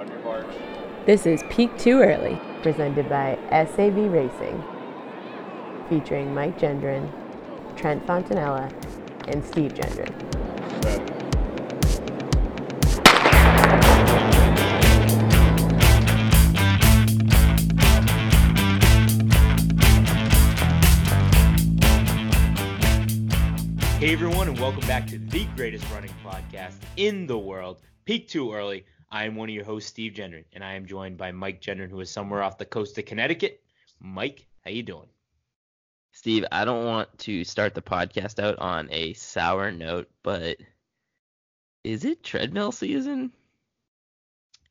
on your. This is Peak Too Early, presented by SAV Racing, featuring Mike Gendron, Trent Fontanella, and Steve Gendron. Hey everyone, and welcome back to the greatest running podcast in the world, Peak Too Early. I am one of your hosts, Steve Gendron, and I am joined by Mike Gendron, who is somewhere off the coast of Connecticut. Mike, how you doing? Steve, I don't want to start the podcast out on a sour note, but is it treadmill season?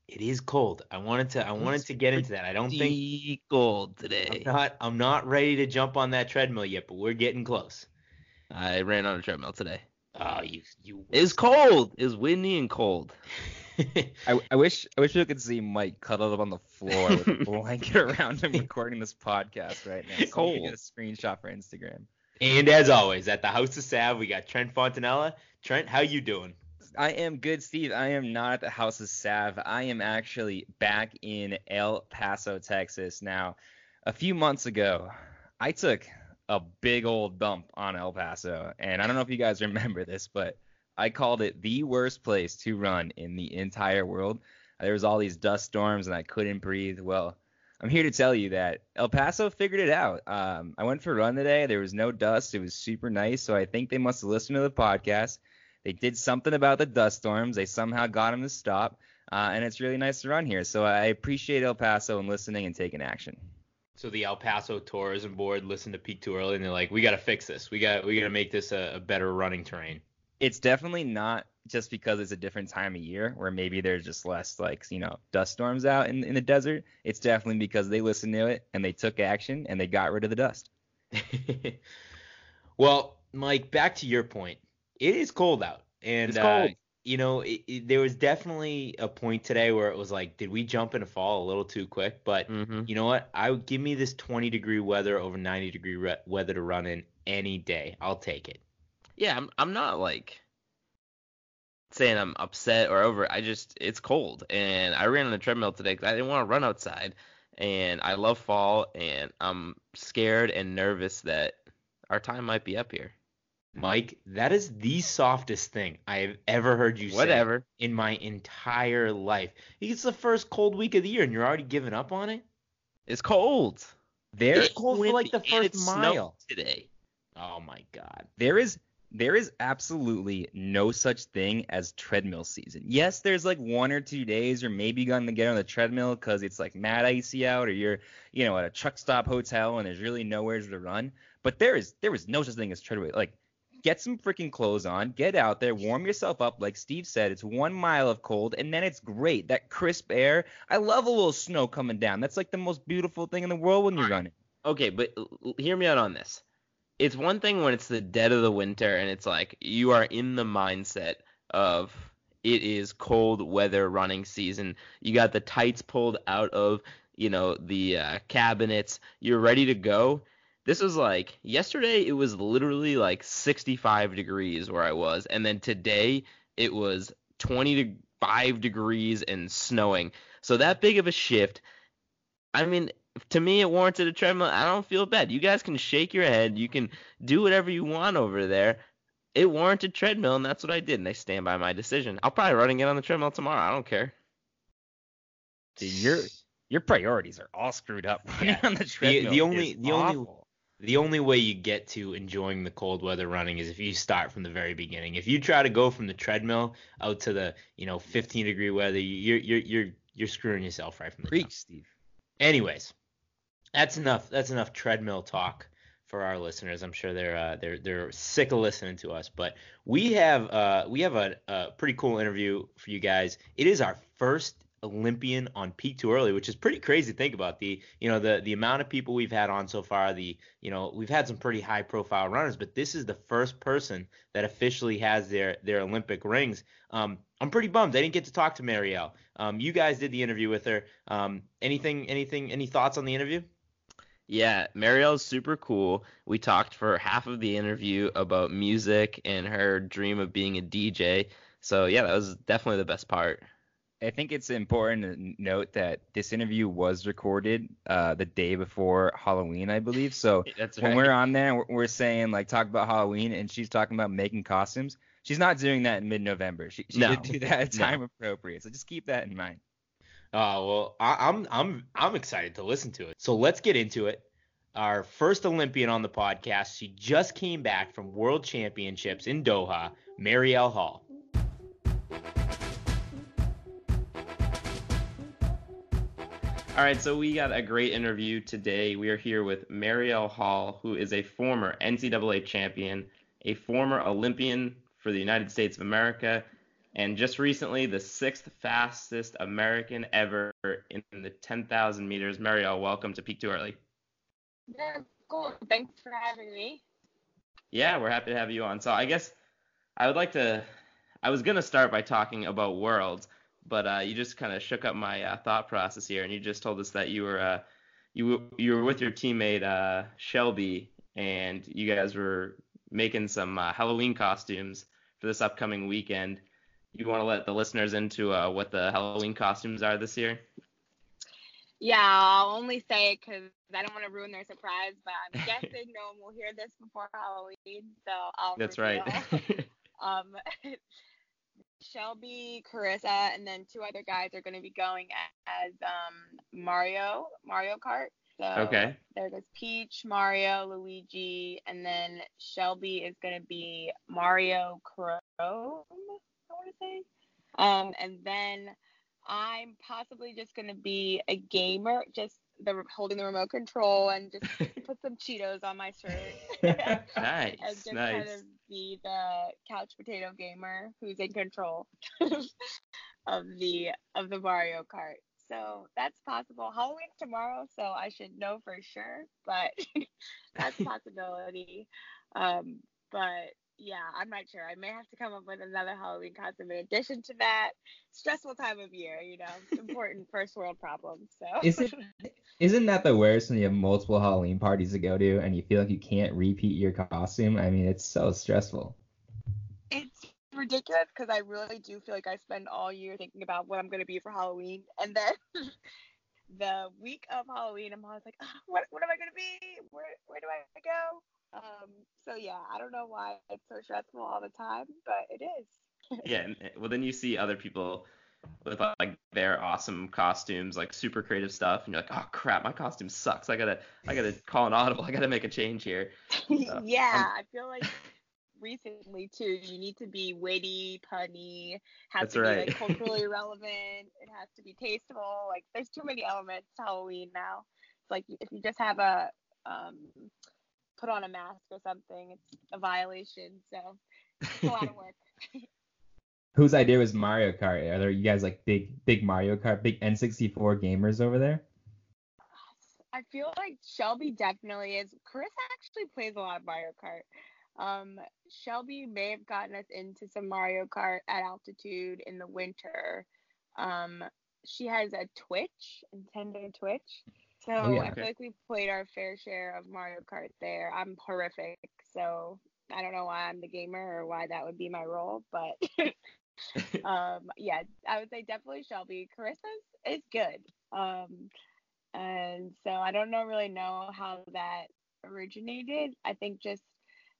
It is cold. I wanted to I wanted to get into that. I don't think cold I'm today. not I'm not ready to jump on that treadmill yet, but we're getting close. I ran on a treadmill today. Oh, you you It's cold. It's windy and cold. I, I wish I wish you could see Mike cuddled up on the floor with a blanket around him recording this podcast right now. So can get a screenshot for Instagram. and as always, at the House of Sav, we got Trent Fontanella. Trent, how you doing? I am good, Steve. I am not at the House of Sav. I am actually back in El Paso, Texas. Now, a few months ago, I took a big old dump on El Paso, and I don't know if you guys remember this, but I called it the worst place to run in the entire world. There was all these dust storms, and I couldn't breathe. Well, I'm here to tell you that El Paso figured it out. Um, I went for a run today. There was no dust. It was super nice. So I think they must have listened to the podcast. They did something about the dust storms. They somehow got them to stop. Uh, and it's really nice to run here. So I appreciate El Paso and listening and taking action. So the El Paso Tourism Board listened to Peak Too Early, and they're like, "We got to fix this. We got we got to make this a, a better running terrain." It's definitely not just because it's a different time of year where maybe there's just less like you know dust storms out in, in the desert. It's definitely because they listened to it and they took action and they got rid of the dust. well, Mike, back to your point. It is cold out, and It's uh, you know, it, it, there was definitely a point today where it was like, did we jump into fall a little too quick? But Mm-hmm. you know what? I would give me this 20 degree weather over 90 degree re- weather to run in any day. I'll take it. Yeah, I'm I'm not like saying I'm upset or over. it. I just it's cold and I ran on the treadmill today because I didn't want to run outside. And I love fall and I'm scared and nervous that our time might be up here. Mike, that is the softest thing I have ever heard you say in my entire life. It's the first cold week of the year, and you're already giving up on it. It's cold. It's cold for like the first mile. today. Oh my god. there is there is absolutely no such thing as treadmill season. Yes, there's like one or two days you're maybe going to get on the treadmill because it's like mad icy out, or you're you know at a truck stop hotel and there's really nowhere to run. But there is there is no such thing as treadmill. Like get some freaking clothes on, get out there, warm yourself up. Like Steve said, it's one mile of cold and then it's great. That crisp air. I love a little snow coming down. That's like the most beautiful thing in the world when you're running. Okay, but hear me out on this. It's one thing when it's the dead of the winter and it's like you are in the mindset of it is cold weather running season. You got the tights pulled out of, you know, the uh, cabinets. You're ready to go. This was like yesterday it was literally like 65 degrees where I was and then today it was 25 degrees and snowing. So that big of a shift. I mean, to me, it warranted a treadmill. I don't feel bad. You guys can shake your head. You can do whatever you want over there. It warranted treadmill, and that's what I did, and I stand by my decision. I'll probably run again on the treadmill tomorrow. I don't care. Dude, your your priorities are all screwed up. Yeah. on the treadmill. the only- is the only- The only way you get to enjoying the cold weather running is if you start from the very beginning. If you try to go from the treadmill out to the, you know, 15 degree weather, you're you're you're you're screwing yourself right from the preach. Steve. Anyways, that's enough. That's enough treadmill talk for our listeners. I'm sure they're uh, they're they're sick of listening to us, but we have uh, we have a, a pretty cool interview for you guys. It is our first Olympian on Peak Too Early, which is pretty crazy to think about. The you know the the amount of people we've had on so far. The you know we've had some pretty high profile runners, but this is the first person that officially has their their Olympic rings. Um, I'm pretty bummed I didn't get to talk to Marielle. Um, you guys did the interview with her. Um, anything anything any thoughts on the interview? Yeah, Marielle's super cool. We talked for half of the interview about music and her dream of being a DJ. So yeah, that was definitely the best part. I think it's important to note that this interview was recorded uh, the day before Halloween, I believe. So That's when we're on there, we're, we're saying like talk about Halloween, and she's talking about making costumes. She's not doing that in mid-November. She, she No. did do that at No. time appropriate. So just keep that in mind. Oh well, I, I'm I'm I'm excited to listen to it. So let's get into it. Our first Olympian on the podcast. She just came back from World Championships in Doha. Marielle Hall. All right, so we got a great interview today. We are here with Marielle Hall, who is a former NCAA champion, a former Olympian for the United States of America, and just recently the sixth fastest American ever in the 10,000 meters. Marielle, welcome to Peak Too Early. Yeah, cool. Thanks for having me. Yeah, we're happy to have you on. So I guess I would like to. I was gonna start by talking about worlds, but uh, you just kind of shook up my uh, thought process here, and you just told us that you were uh, you you were with your teammate uh, Shelby, and you guys were making some uh, Halloween costumes for this upcoming weekend. You want to let the listeners into uh, what the Halloween costumes are this year? Yeah, I'll only say it because I don't want to ruin their surprise, but I'm guessing no one will hear this before Halloween, so I'll That's reveal. right. um, Shelby, Carissa, and then two other guys are going to be going as um, Mario, Mario Kart. So Okay. there goes Peach, Mario, Luigi, and then Shelby is going to be Mario Chrome, I say. Um, and then I'm possibly just going to be a gamer, just the holding the remote control and just put some Cheetos on my shirt. nice, and just nice. kind of be the couch potato gamer who's in control of the of the Mario Kart. So that's possible. Halloween's tomorrow, so I should know for sure, but that's a possibility. Um, but yeah, I'm not sure. I may have to come up with another Halloween costume in addition to that. Stressful time of year, you know, important first world problems. So Is it isn't that the worst when you have multiple Halloween parties to go to and you feel like you can't repeat your costume? I mean, it's so stressful. it's ridiculous because I really do feel like I spend all year thinking about what I'm gonna be for Halloween, and then the week of Halloween, I'm always like, "Ah, what what am I gonna be? Where where do I go? Um, so yeah, I don't know why it's so stressful all the time, but it is. Yeah, and, uh, well then you see other people with like their awesome costumes, like super creative stuff, and you're like, oh crap, my costume sucks. I gotta, I gotta call an audible. I gotta make a change here. yeah, I feel like recently too, you need to be witty, punny, has That's to be like culturally relevant, it has to be tasteful. Like there's too many elements to Halloween now. It's like if you just have a um put on a mask or something, it's a violation. So it's a lot of work. Whose idea was Mario Kart? Are there you guys like big big Mario Kart, big N64 gamers over there? I feel like Shelby definitely is. Chris actually plays a lot of Mario Kart. Um, Shelby may have gotten us into some Mario Kart at altitude in the winter. Um, she has a Twitch, Nintendo Twitch. So Oh, yeah. I feel like we played our fair share of Mario Kart there. I'm horrific, so I don't know why I'm the gamer or why that would be my role, but um, yeah, I would say definitely Shelby. Carissa's is good. Um, and so I don't know really know how that originated. I think just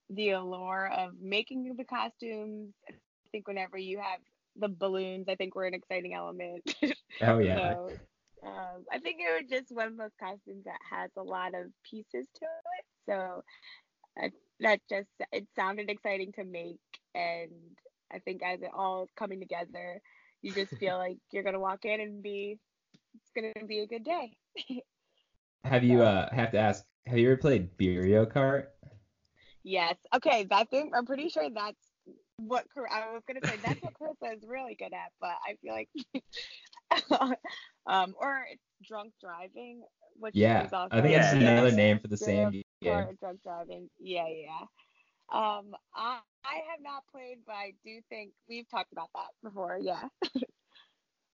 the allure of making the costumes. I think whenever you have the balloons, I think we're an exciting element. Oh yeah. So um, I think it was just one of those costumes that has a lot of pieces to it. So I, that just it sounded exciting to make, and I think as it all is coming together, you just feel like you're gonna walk in and be it's gonna be a good day. Have you uh have to ask? Have you ever played Mario Kart? Yes. Okay. That thing. I'm pretty sure that's what I was gonna say. That's what Carissa is really good at, but I feel like, um, or drunk driving, which Yeah, is also I think that's Yeah, another name for the same Or game. drunk driving. Yeah, yeah. Um, I I have not played, but I do think we've talked about that before. Yeah.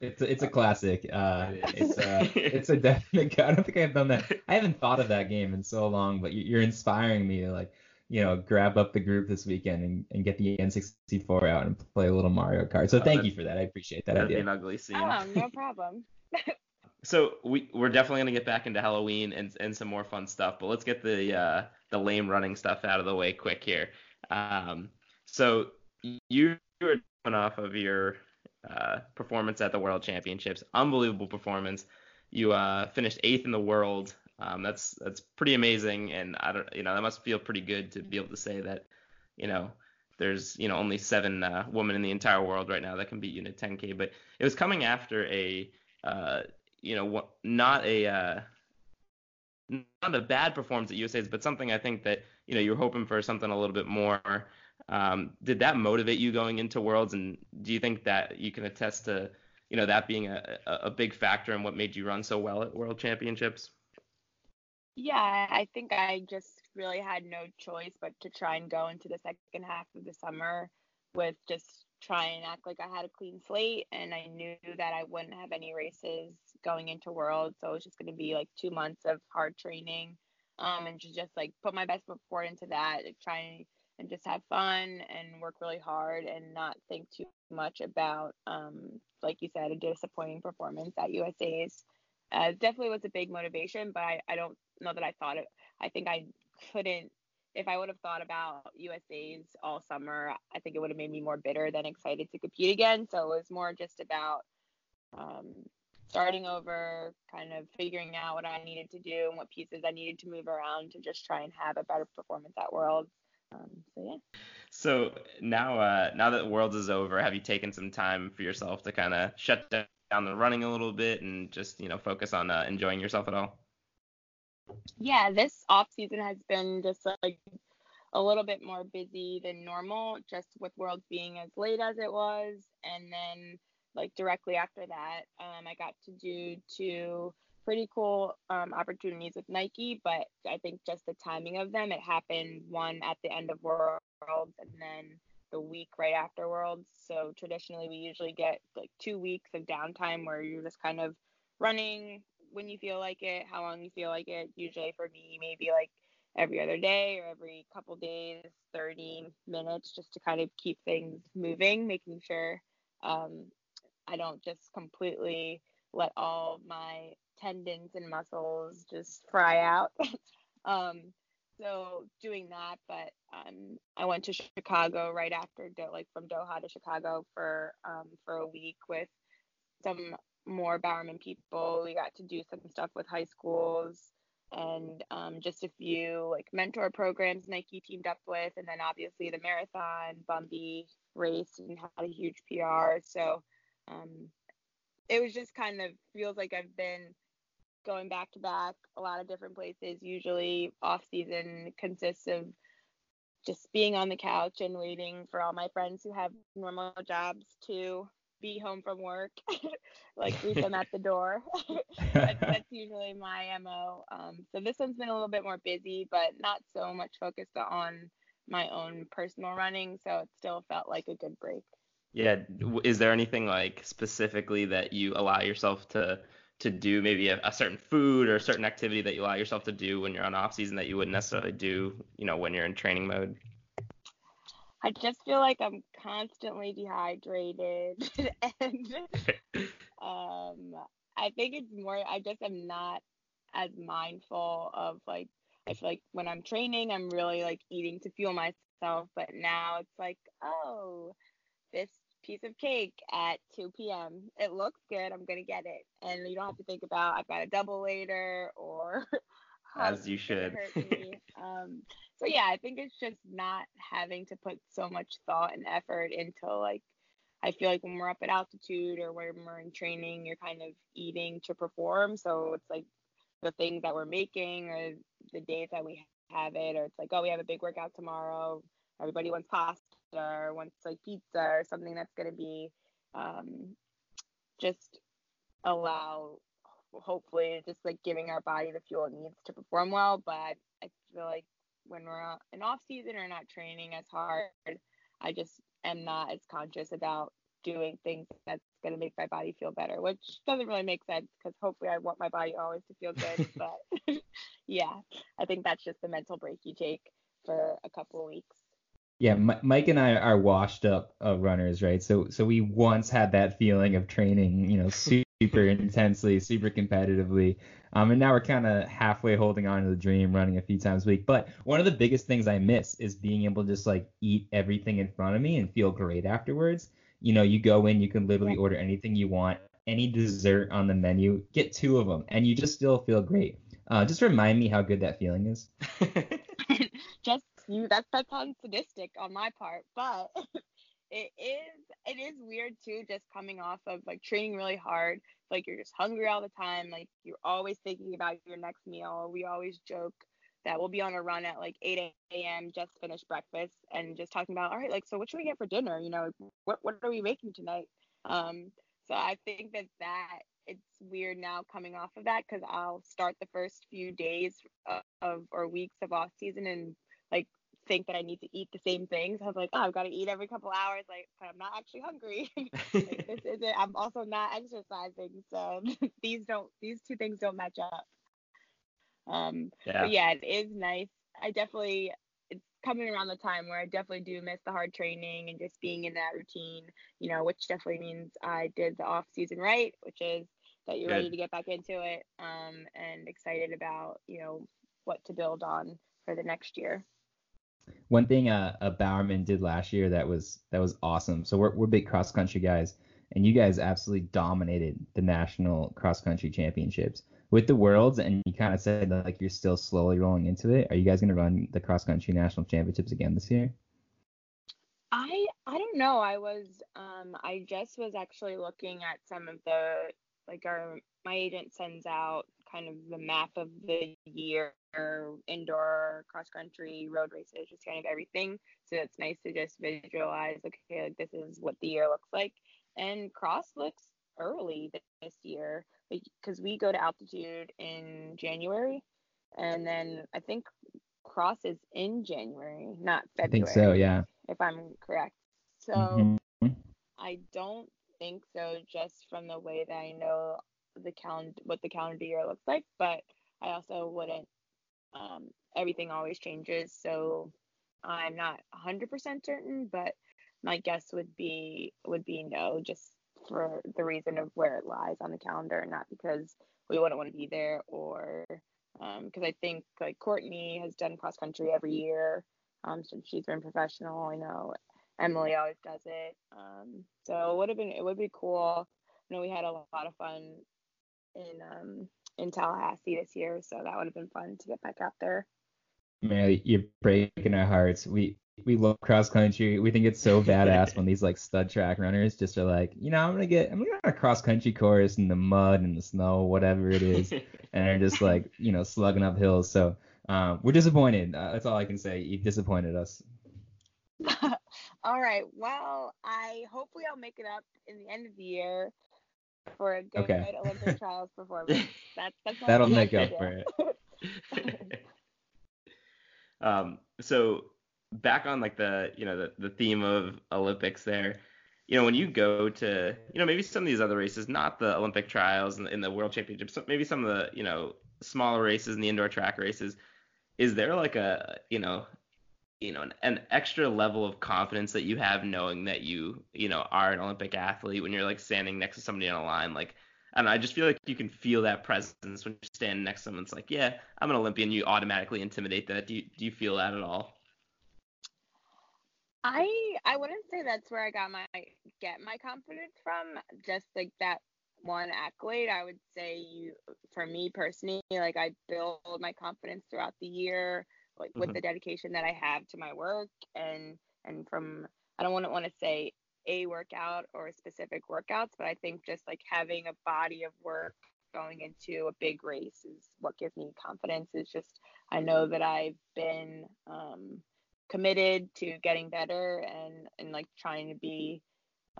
It's a, it's a classic. Uh, it's uh, it's a definite. I don't think I've done that. I haven't thought of that game in so long, but you- you're inspiring me to like you know, grab up the group this weekend and, and get the N64 out and play a little Mario Kart. So Oh, thank that- you for that. I appreciate that That'd be an ugly scene. Oh, no problem. So we we're definitely gonna get back into Halloween and and some more fun stuff, but let's get the uh, the lame running stuff out of the way quick here. Um, so you were coming off of your uh, performance at the World Championships, unbelievable performance. You uh, finished eighth in the world. Um, that's that's pretty amazing, and I don't you know that must feel pretty good to be able to say that you know there's you know only seven uh, women in the entire world right now that can beat you in a 10k, but it was coming after a uh, you know, not a uh, not a bad performance at USA's, but something I think that you know you're hoping for something a little bit more. Um, did that motivate you going into Worlds, and do you think that you can attest to you know that being a, a a big factor in what made you run so well at World Championships? Yeah, I think I just really had no choice but to try and go into the second half of the summer with just try and act like I had a clean slate and I knew that I wouldn't have any races going into Worlds, so it was just going to be like 2 months of hard training um and to just like put my best foot forward into that, like, try and just have fun and work really hard and not think too much about um like you said a disappointing performance at USA's. Uh, definitely was a big motivation, but I, I don't know that I thought it. I think I couldn't. If I would have thought about USA's all summer, I think it would have made me more bitter than excited to compete again. So it was more just about um, starting over, kind of figuring out what I needed to do and what pieces I needed to move around to just try and have a better performance at Worlds. Um, so yeah. So now, uh, now that Worlds is over, have you taken some time for yourself to kind of shut down the running a little bit and just you know focus on uh, enjoying yourself at all? Yeah, this off season has been just like a little bit more busy than normal, just with Worlds being as late as it was, and then like directly after that, um, I got to do two pretty cool um, opportunities with Nike, but I think just the timing of them, it happened one at the end of Worlds and then the week right after Worlds. So traditionally, we usually get like two weeks of downtime where you're just kind of running when you feel like it, how long you feel like it. Usually for me, maybe like every other day or every couple days, 30 minutes, just to kind of keep things moving, making sure um, I don't just completely let all my tendons and muscles just fry out. um, so doing that, but um, I went to Chicago right after, like from Doha to Chicago for um, for a week with some more Bowerman people. We got to do some stuff with high schools and um, just a few like mentor programs Nike teamed up with, and then obviously the marathon, Bumby race and had a huge PR. So um, it was just kind of feels like I've been going back to back a lot of different places. Usually off season consists of just being on the couch and waiting for all my friends who have normal jobs to be home from work, like greet them at the door. that's, that's usually my mo. Um, so this one's been a little bit more busy, but not so much focused on my own personal running. So it still felt like a good break. Yeah. Is there anything like specifically that you allow yourself to to do? Maybe a, a certain food or a certain activity that you allow yourself to do when you're on off season that you wouldn't necessarily do, you know, when you're in training mode? I just feel like I'm constantly dehydrated and um I think it's more I just am not as mindful of like I feel like when I'm training I'm really like eating to fuel myself but now it's like oh this piece of cake at 2 p.m. It looks good. I'm gonna get it, and you don't have to think about I've got a double later or As you should. um, so yeah, I think it's just not having to put so much thought and effort into like. I feel like when we're up at altitude or when we're in training, you're kind of eating to perform. So it's like the things that we're making or the days that we have it, or it's like, oh, we have a big workout tomorrow. Everybody wants pasta or wants like pizza or something that's going to be um, just allow, hopefully, just like giving our body the fuel it needs to perform well. But I feel like when we're in off season or not training as hard, I just am not as conscious about doing things that's going to make my body feel better, which doesn't really make sense because hopefully I want my body always to feel good. but yeah, I think that's just the mental break you take for a couple of weeks. Yeah, Mi- Mike and I are washed up uh, runners, right? So so we once had that feeling of training, you know, super intensely, super competitively. Um, and now we're kind of halfway holding on to the dream, running a few times a week. But one of the biggest things I miss is being able to just like eat everything in front of me and feel great afterwards. You know, you go in, you can literally order anything you want, any dessert on the menu, get two of them, and you just still feel great. Uh, just remind me how good that feeling is. just you that that sounds sadistic on my part, but it is it is weird too just coming off of like training really hard. Like you're just hungry all the time. Like you're always thinking about your next meal. We always joke that we'll be on a run at like 8 a.m just finished breakfast and just talking about all right like so what should we get for dinner? You know what what are we making tonight? Um so i think that that it's weird now coming off of that because i'll start the first few days of, of or weeks of off season and like think that I need to eat the same things. I was like, oh, I've got to eat every couple hours, like, but I'm not actually hungry. like, this isn't. I'm also not exercising, so these don't. These two things don't match up. Um, Yeah. but yeah, it is nice. I definitely. It's coming around the time where I definitely do miss the hard training and just being in that routine. You know, which definitely means I did the off season right, which is that you're ready to get back into it. Um, and excited about you know what to build on for the next year. One thing uh, a Bowerman did last year that was that was awesome. So we're we're big cross country guys, and you guys absolutely dominated the national cross country championships with the worlds. And you kind of said that, like you're still slowly rolling into it. Are you guys gonna run the cross country national championships again this year? I I don't know. I was um I just was actually looking at some of the like our my agent sends out kind of the map of the year indoor cross country road races just kind of everything so it's nice to just visualize okay like this is what the year looks like and cross looks early this year because we go to altitude in january and then i think cross is in january not I february think so. Yeah. if I'm correct. So Mhm. I don't think so, just from the way that I know the calendar, what the calendar year looks like. But I also wouldn't. Um, everything always changes, so I'm not 100% certain. But my guess would be would be no, just for the reason of where it lies on the calendar, not because we wouldn't want to be there or because I think like Courtney has done cross country every year um, since she's been professional. I know Emily always does it. Um, so it would have been it would be cool. You know, we had a lot of fun in um in Tallahassee this year, so that would have been fun to get back out there. Man, you're breaking our hearts. We we love cross country. We think it's so badass when these like stud track runners just are like, you know, I'm gonna get I'm gonna get a cross country course in the mud and the snow, whatever it is, and they're just like, you know, slugging up hills. So um, we're disappointed. Uh, that's all I can say. You disappointed us. All right. Well, I hopefully I'll make it up in the end of the year for a good Okay. Olympic trials performance. That's that's That'll make up for it. um, so back on like the you know the, the theme of Olympics there, you know when you go to you know maybe some of these other races, not the Olympic trials and, and the World Championships, maybe some of the you know smaller races and the indoor track races, is there like a you know you know an, an extra level of confidence that you have knowing that you you know are an Olympic athlete when you're like standing next to somebody on a line like I I just feel like you can feel that presence when you're standing next to someone. It's like, yeah, I'm an Olympian. You automatically intimidate that. Do you, do you feel that at all? I I wouldn't say that's where I got my get my confidence from. Just like that one accolade, I would say you for me personally, like I build my confidence throughout the year, like with Mhm. the dedication that I have to my work and and from I don't want to want to say a workout or specific workouts, but I think just like having a body of work going into a big race is what gives me confidence. Is just I know that I've been um, committed to getting better and and like trying to be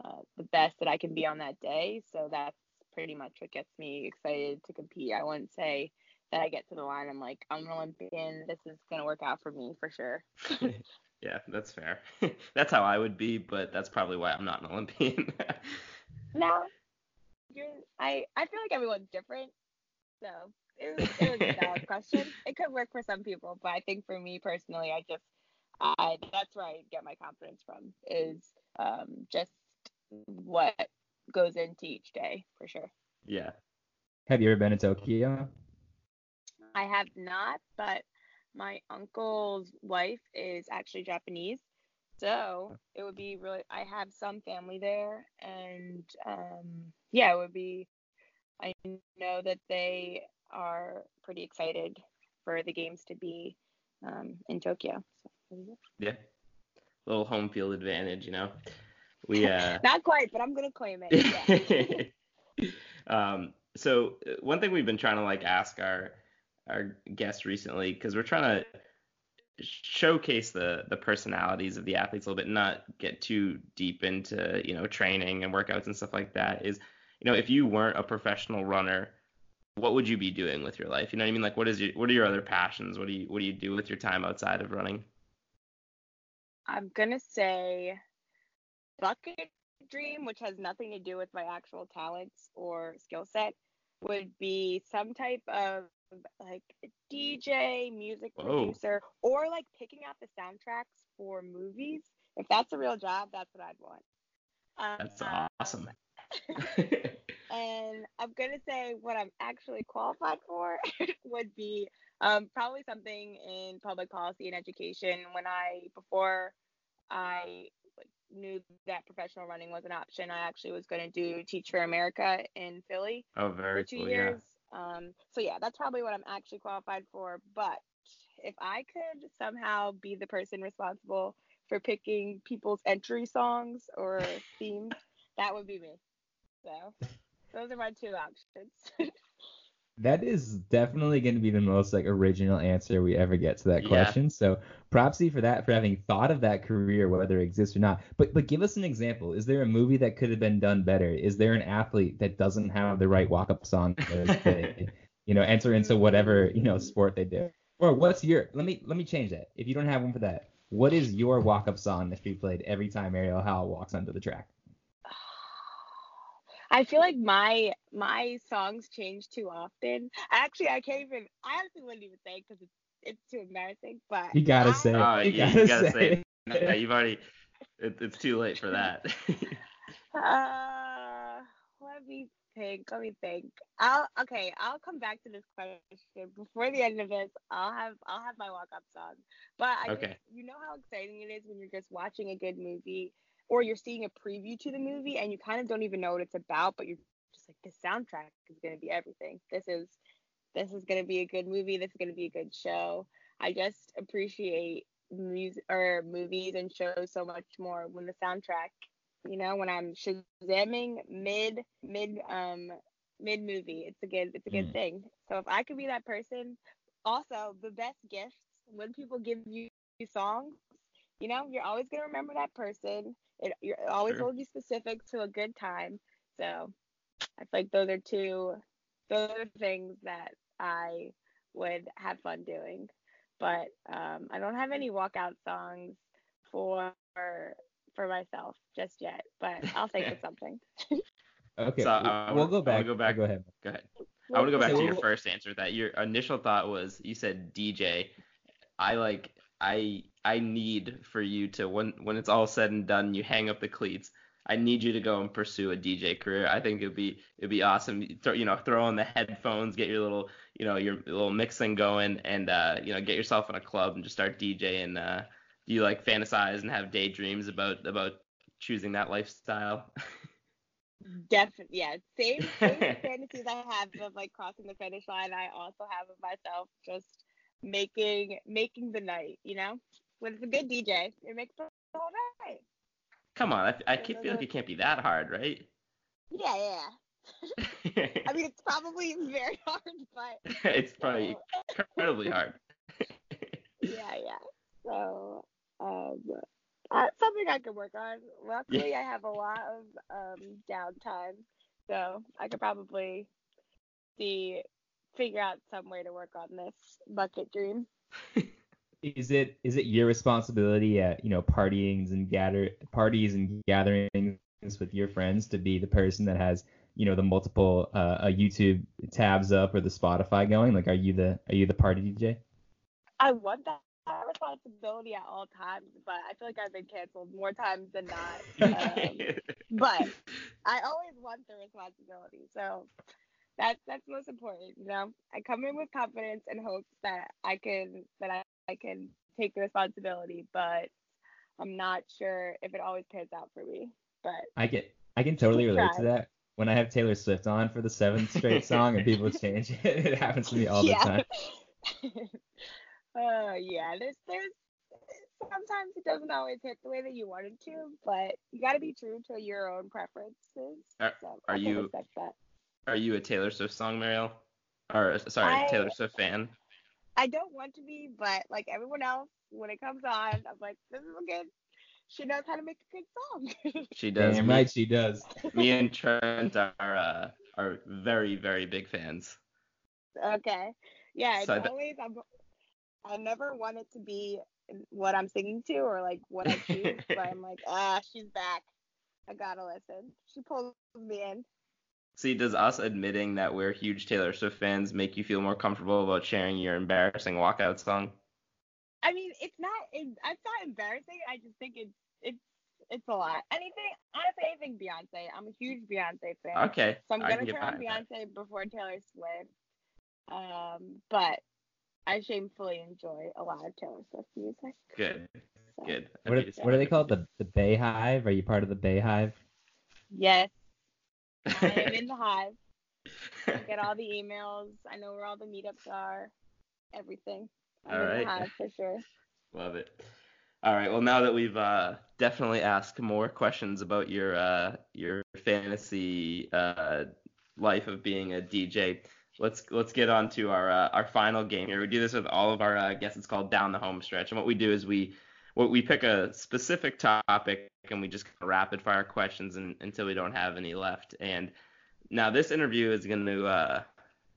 uh, the best that I can be on that day. So that's pretty much what gets me excited to compete. I wouldn't say that I get to the line. I'm like I'm an Olympian. This is gonna work out for me for sure. yeah, that's fair. that's how I would be, but that's probably why I'm not an Olympian. No, you're. I I feel like everyone's different. So it was, it was a valid question. It could work for some people, but I think for me personally, I just I that's where I get my confidence from is um, just what goes into each day for sure. Yeah. Have you ever been to Tokyo? I have not, but my uncle's wife is actually Japanese. So it would be really, I have some family there. And um, yeah, it would be, I know that they are pretty excited for the games to be um, in Tokyo. So, Yeah. Little home field advantage, you know. We uh not quite, but I'm going to claim it. Yeah. um so uh, one thing we've been trying to like ask our our guests recently because we're trying to showcase the the personalities of the athletes a little bit not get too deep into you know training and workouts and stuff like that is you know if you weren't a professional runner what would you be doing with your life? You know what i mean? Like what is your what are your other passions? What do you what do you do with your time outside of running? I'm to say bucket dream, which has nothing to do with my actual talents or skill set, would be some type of like a DJ, music Whoa. producer, or like picking out the soundtracks for movies. If that's a real job, that's what I'd want. Um, that's awesome and I'm gonna say what I'm actually qualified for would be um, probably something in public policy and education. When I before I knew that professional running was an option, I actually was gonna do Teach for America in Philly oh for two cool years. Um, so yeah, that's probably what I'm actually qualified for. But if I could somehow be the person responsible for picking people's entry songs or themes, that would be me. So those are my two options. That is definitely going to be the most like original answer we ever get to that Yeah. question. So props to you for that, for having thought of that career, whether it exists or not. But but give us an example. Is there a movie that could have been done better? Is there an athlete that doesn't have the right walk-up song as they, you know, enter into whatever you know sport they do? Or what's your? Let me let me change that. If you don't have one for that, what is your walk-up song that should be played every time Marielle Hall walks onto the track? I feel like my my songs change too often. Actually, I can't even. I honestly wouldn't even say because it's it's too embarrassing. But You gotta I- say. Oh, you yeah, gotta, you gotta say, say it. it. No, you've already it, it's too late for that Uh, let me think. Let me think. I'll okay. I'll come back to this question before the end of this. I'll have I'll have my walk up song. But I Okay. just, you know how exciting it is when you're just watching a good movie or you're seeing a preview to the movie and you kind of don't even know what it's about, but you're just like the soundtrack is gonna be everything. This is this is gonna be a good movie. This is gonna be a good show. I just appreciate music or movies and shows so much more when the soundtrack you know when i'm shazamming mid mid um mid movie it's a good it's a good Mm. thing so if i could be that person also the best gifts when people give you songs you know you're always going to remember that person it, you're always Sure. will be specific to a good time so i feel like those are two those are things that i would have fun doing but um, i don't have any walkout songs for for myself just yet but i'll think of something Okay, So, I we'll- we'll go back. go back. Go ahead. go ahead I want to go back So to your first answer. That your initial thought was you said DJ. I like I I need for you to when when it's all said and done, you hang up the cleats. I need you to go and pursue a DJ career. I think it'd be it'd be awesome. You Throw, you know, throw on the headphones, get your little you know your little mixing going, and uh, you know get yourself in a club and just start DJing. Uh, do you like fantasize and have daydreams about about choosing that lifestyle? Definitely, yeah. Same, same fantasies I have of like crossing the finish line. I also have of myself just making making the night. You know, when it's a good DJ, it makes the whole night. Come on, I, I can't feel like it can't be that hard, right? Yeah, yeah. I mean, it's probably very hard, but it's probably incredibly hard. yeah, yeah. So, um, uh, something I could work on. Luckily, I have a lot of um downtime, so I could probably see figure out some way to work on this bucket dream. Is it is it your responsibility at you know partyings and gather parties and gatherings with your friends to be the person that has you know the multiple uh, uh, YouTube tabs up or the Spotify going? Like, are you the are you the party DJ? I want that responsibility at all times, but I feel like I've been canceled more times than not. Um, but I always want the responsibility, so that's that's most important. You know, I come in with confidence and hopes that I can that I, I can take the responsibility, but I'm not sure if it always pans out for me. But I get I can totally relate to that. When I have Taylor Swift on for the seventh straight song and people change it, it happens to me all the time. uh, yeah, there's there's sometimes it doesn't always hit the way that you want it to, but you got to be true to your own preferences. Are- so are you- that. Are you a Taylor Swift song, Marielle? Or sorry, I- Taylor Swift fan? I don't want to be, but like everyone else, when it comes on, I'm like, this is a good. She knows how to make a good song. She does. Damn right she does. me and Trent are uh, are very very big fans. okay. Yeah, it's So I bet- always I'm. I never want it to be what I'm singing to or like what I choose, but I'm like, ah, she's back. I gotta listen. She pulls me in. See, does us admitting that we're huge Taylor Swift fans make you feel more comfortable about sharing your embarrassing walkout song? I mean, it's not. It, it's not embarrassing. I just think it's it's it's a lot. Anything, honestly, anything Beyonce. I'm a huge Beyonce fan. Okay, So I'm gonna can turn on behind that. Beyonce before Taylor Swift. Um, but I shamefully enjoy a lot of Taylor Swift music. Good, so, good. What are, what are they called? The the BeyHive? Are you part of the BeyHive? Yes, I am in the hive. I get all the emails. I know where all the meetups are. Everything. I'm All in the hive for sure. Love it. All right. Well, now that we've uh, definitely asked more questions about your uh, your fantasy uh, life of being a DJ, let's let's get on to our uh, our final game here. We do this with all of our uh, guests. It's called down the home stretch, and what we do is we we pick a specific topic and we just rapid fire questions and, until we don't have any left. And now this interview is going to uh,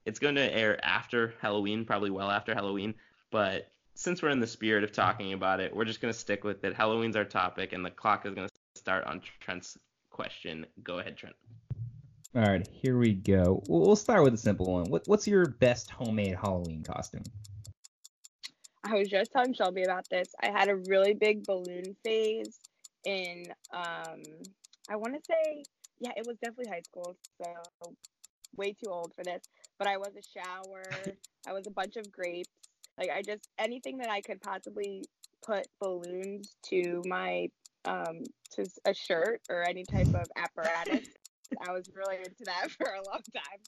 it's going to air after Halloween, probably well after Halloween, but since we're in the spirit of talking about it, we're just going to stick with it. Halloween's our topic, and the clock is going to start on Trent's question. Go ahead, Trent. All right, here we go. We'll start with a simple one. What, what's your best homemade Halloween costume? I was just telling Shelby about this. I had a really big balloon phase in um I want to say yeah, it was definitely high school, so way too old for this. But I was a shower, I was a bunch of grapes. Like I just anything that I could possibly put balloons to my um to a shirt or any type of apparatus. I was really into that for a long time.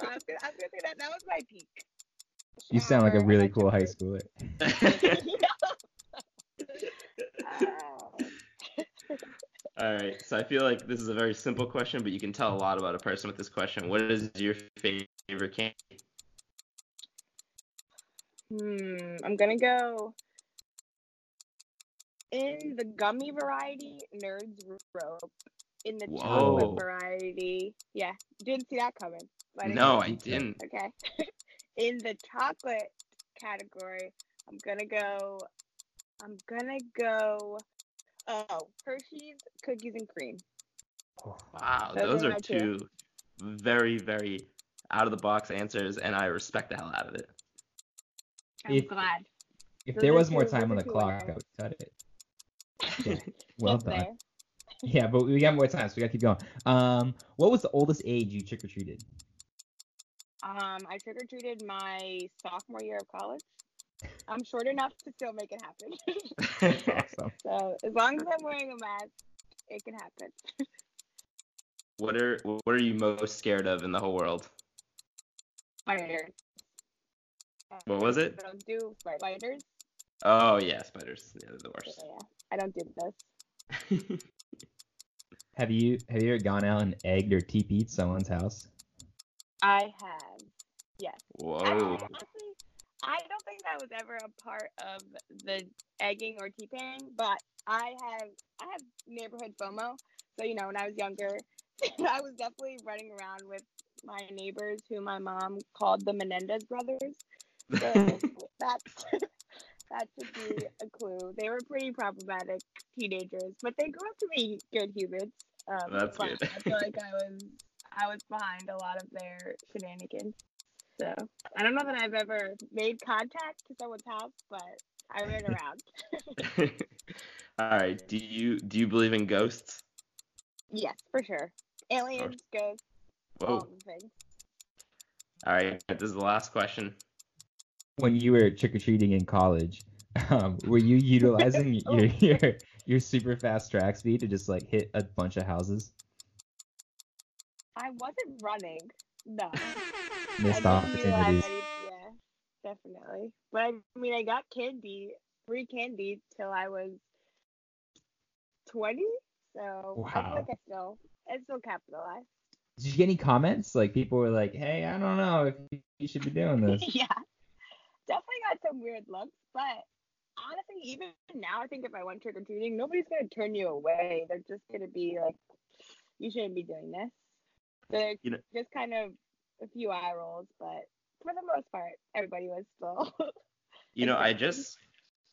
So I was gonna, I was gonna say that that was my peak. You sound like a really cool high schooler. All right. So I feel like this is a very simple question, but you can tell a lot about a person with this question. What is your favorite candy? Hmm, I'm gonna go in the gummy variety, Nerds Rope. In the Whoa. chocolate variety, yeah, didn't see that coming. No, I didn't. Okay. in the chocolate category, I'm gonna go. I'm gonna go. Oh, Hershey's cookies and cream. Wow, Those those are are two. two very, very out of the box answers, and I respect the hell out of it. I'm If- glad. If Those there was more time on the clock, I would cut it. Yeah, well done. there. Yeah, but we got more time, so we gotta keep going. Um, what was the oldest age you trick or treated? Um, I trick or treated my sophomore year of college. I'm short enough to still make it happen. Awesome. so as long as I'm wearing a mask, it can happen. what are what are you most scared of in the whole world? Spiders. What was it? I don't do spiders. Oh yeah, spiders. Yeah, they're the Yeah, worst. yeah. I don't do this. Have you have you ever gone out and egged or TP'd someone's house? I have. Yes. Actually, Whoa. honestly, I don't think I was ever a part of the egging or T-paying, but I have I have neighborhood FOMO. So you know, when I was younger, I was definitely running around with my neighbors, who my mom called the Menendez brothers. So that's that should be a clue. They were pretty problematic teenagers, but they grew up to be good humans. Um, That's good. I feel like I was I was behind a lot of their shenanigans. So I don't know that I've ever made contact to someone's house, but I ran around. All right. Do you do you believe in ghosts? yes, for sure. Aliens, ghosts, all the things. All right. This is the last question. When you were trick or treating in college, um, were you utilizing your your your super fast track speed to just like hit a bunch of houses? I wasn't running. No. Missed I didn't utilize opportunities. any- Yeah, definitely. But I mean, I got candy, free candy till I was 20. So I feel Wow. like I still, I still capitalized. Did you get any comments? Like people were like, "Hey, I don't know if you should be doing this." yeah, definitely got some weird looks, but honestly, even now, I think if I went trick or treating, nobody's gonna turn you away. They're just gonna be like, "You shouldn't be doing this." They're You know- just kind of a few eye rolls, but for the most part, everybody was still. You know, I just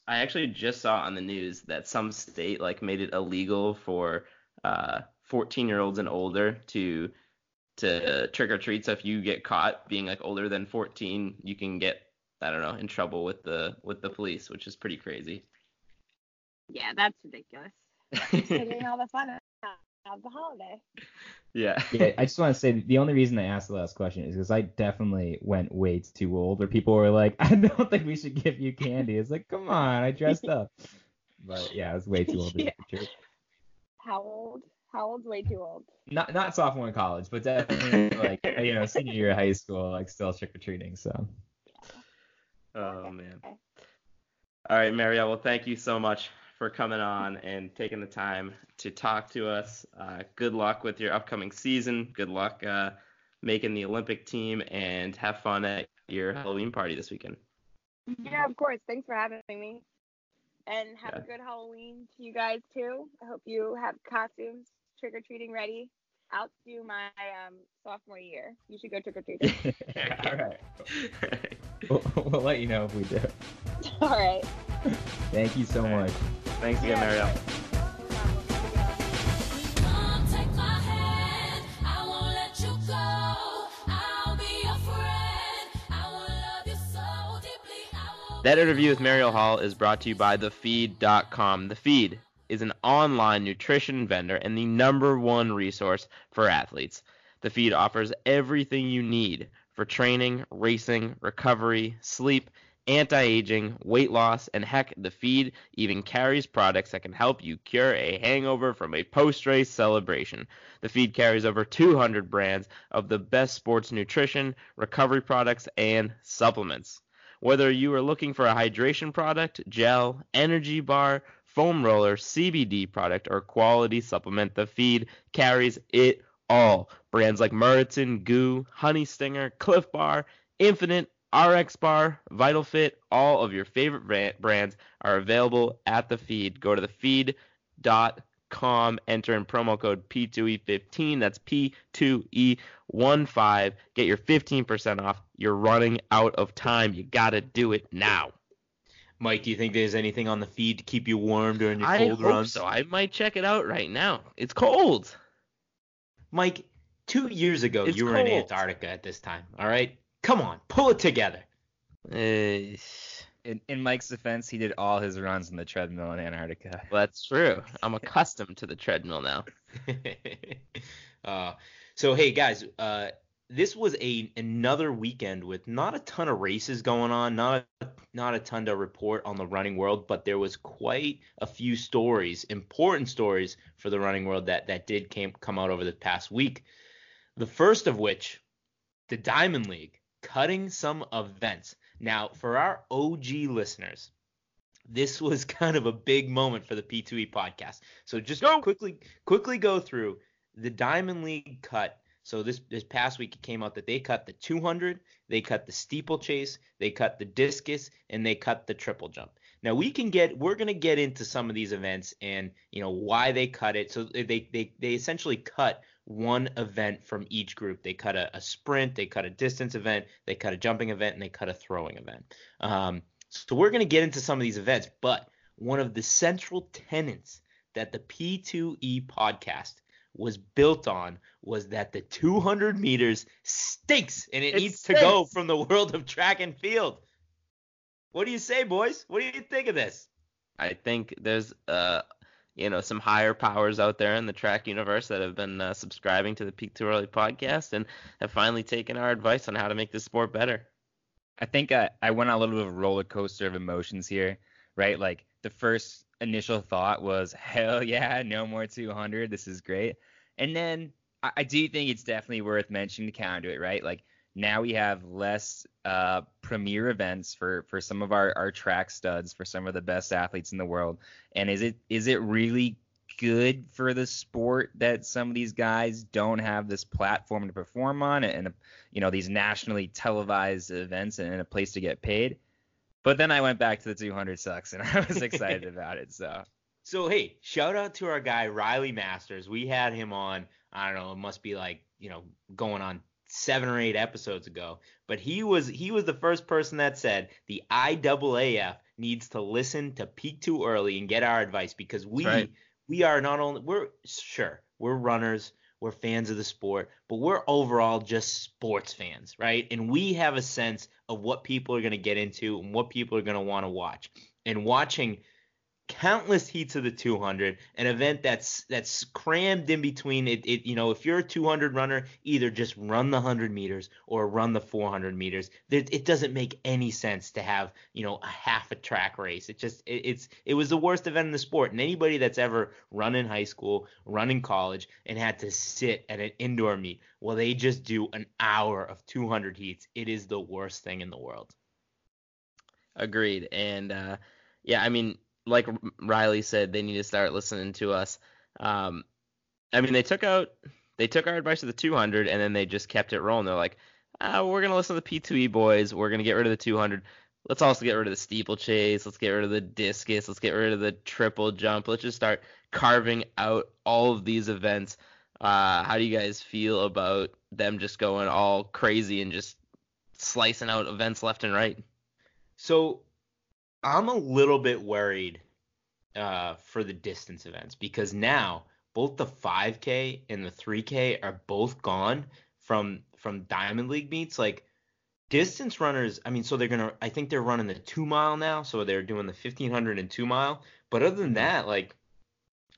I actually just saw on the news that some state like made it illegal for uh 14 year olds and older to to trick or treat. So if you get caught being like older than 14, you can get I don't know in trouble with the with the police, which is pretty crazy. yeah, that's ridiculous. Taking all the fun out of the holiday. yeah. yeah, I just want to say the only reason I asked the last question is because I definitely went way too old. Where people were like, "I don't think we should give you candy." It's like, come on, I dressed up. But yeah, I was way too old to Yeah. trick or treat. How old? How old's way too old? Not not sophomore in college, but definitely like you know senior year of high school, like still trick or treating. So Oh man. All right, Marielle. Well, thank you so much for coming on and taking the time to talk to us. Uh, good luck with your upcoming season. Good luck uh, making the Olympic team, and have fun at your Halloween party this weekend. Yeah, of course. Thanks for having me. And have a good Halloween to you guys too. I hope you have costumes, trick or treating ready. I'll do my um, sophomore year. You should go trick or treating. all right, we'll, we'll let you know if we do. All right. Thank you so All right. much. Thanks again, Yeah. Marielle. Come take my hand, I won't let you go. I'll be your friend. I will love you so deeply. I will That interview with Marielle Hall is brought to you by TheFeed.com. The Feed is an online nutrition vendor and the number one resource for athletes. The Feed offers everything you need for training, racing, recovery, sleep, anti-aging, weight loss, and heck, The Feed even carries products that can help you cure a hangover from a post-race celebration. The Feed carries over 200 brands of the best sports nutrition, recovery products, and supplements. Whether you are looking for a hydration product, gel, energy bar, foam roller, CBD product, or quality supplement, the feed carries it all. Brands like Muritzen, GU, Honey Stinger, Clif Bar, Infinite, RX Bar, Vital Fit, all of your favorite bran- brands are available at the feed. Go to thefeed.com, enter in promo code P2E15. That's P2E15. Get your 15% off. You're running out of time. You got to do it now. Mike, do you think there's anything on the feed to keep you warm during your I cold hope runs? so. I might check it out right now. It's cold. Mike, two years ago It's you were in. Antarctica at this time. All right, come on, pull it together. Eh, In, in Mike's defense, he did all his runs on the treadmill in Antarctica. well, that's true. I'm accustomed to the treadmill now. uh, so hey guys, uh, this was a another weekend with not a ton of races going on, not a, not a ton to report on the running world, but there was quite a few stories, important stories for the running world that that did came come out over the past week. The first of which, the Diamond League cutting some events. Now, for our OG listeners, this was kind of a big moment for the P2E podcast. So just quickly quickly go through the Diamond League cut. So this this past week it came out that they cut the 200, they cut the steeplechase, they cut the discus, and they cut the triple jump. Now we can get we're gonna get into some of these events and you know why they cut it. So they they they essentially cut one event from each group. They cut a, a sprint, they cut a distance event, they cut a jumping event, and they cut a throwing event. Um, so we're gonna get into some of these events, but one of the central tenets that the P2E podcast was built on was that the 200 meters stinks and it, It needs to go from the world of track and field. What do you say, boys? What do you think of this? I think there's uh you know some higher powers out there in the track universe that have been uh, subscribing to the Peak Too Early podcast and have finally taken our advice on how to make this sport better. I think I, I went on a little bit of a roller coaster of emotions here, right? Like the first initial thought was, hell yeah, no more 200. This is great. And then I, I do think it's definitely worth mentioning to counter it, right? Like now we have less uh, premier events for, for some of our, our track studs, for some of the best athletes in the world. And is it is it really good for the sport that some of these guys don't have this platform to perform on and you know these nationally televised events and a place to get paid. But then I went back to the 200 sucks and I was excited about it. So So hey, shout out to our guy Riley Masters. We had him on. I don't know. It must be like you know going on seven or eight episodes ago. But he was he was the first person that said the IAAF needs to listen to Peak Too Early and get our advice because we right. we are not only we're sure we're runners. We're fans of the sport, but we're overall just sports fans, right? And we have a sense of what people are going to get into and what people are going to want to watch. And watching countless heats of the 200 an event that's that's crammed in between it, it you know if you're a 200 runner either just run the 100 meters or run the 400 meters. It doesn't make any sense to have you know a half a track race. It just it, it's it was the worst event in the sport. And anybody that's ever run in high school run in college and had to sit at an indoor meet well they just do an hour of 200 heats. It is the worst thing in the world. Agreed. And uh, yeah, I mean, like Riley said, they need to start listening to us. Um, I mean, they took out they took our advice to the 200, and then they just kept it rolling. They're like, ah, we're gonna listen to the P2E boys. We're gonna get rid of the 200. Let's also get rid of the steeplechase. Let's get rid of the discus. Let's get rid of the triple jump. Let's just start carving out all of these events. Uh, how do you guys feel about them just going all crazy and just slicing out events left and right? So I'm a little bit worried uh, for the distance events because now both the 5K and the 3K are both gone from from Diamond League meets. Like distance runners, I mean, so they're gonna. I think they're running the two mile now, so they're doing the 1500 and two mile. But other than that, like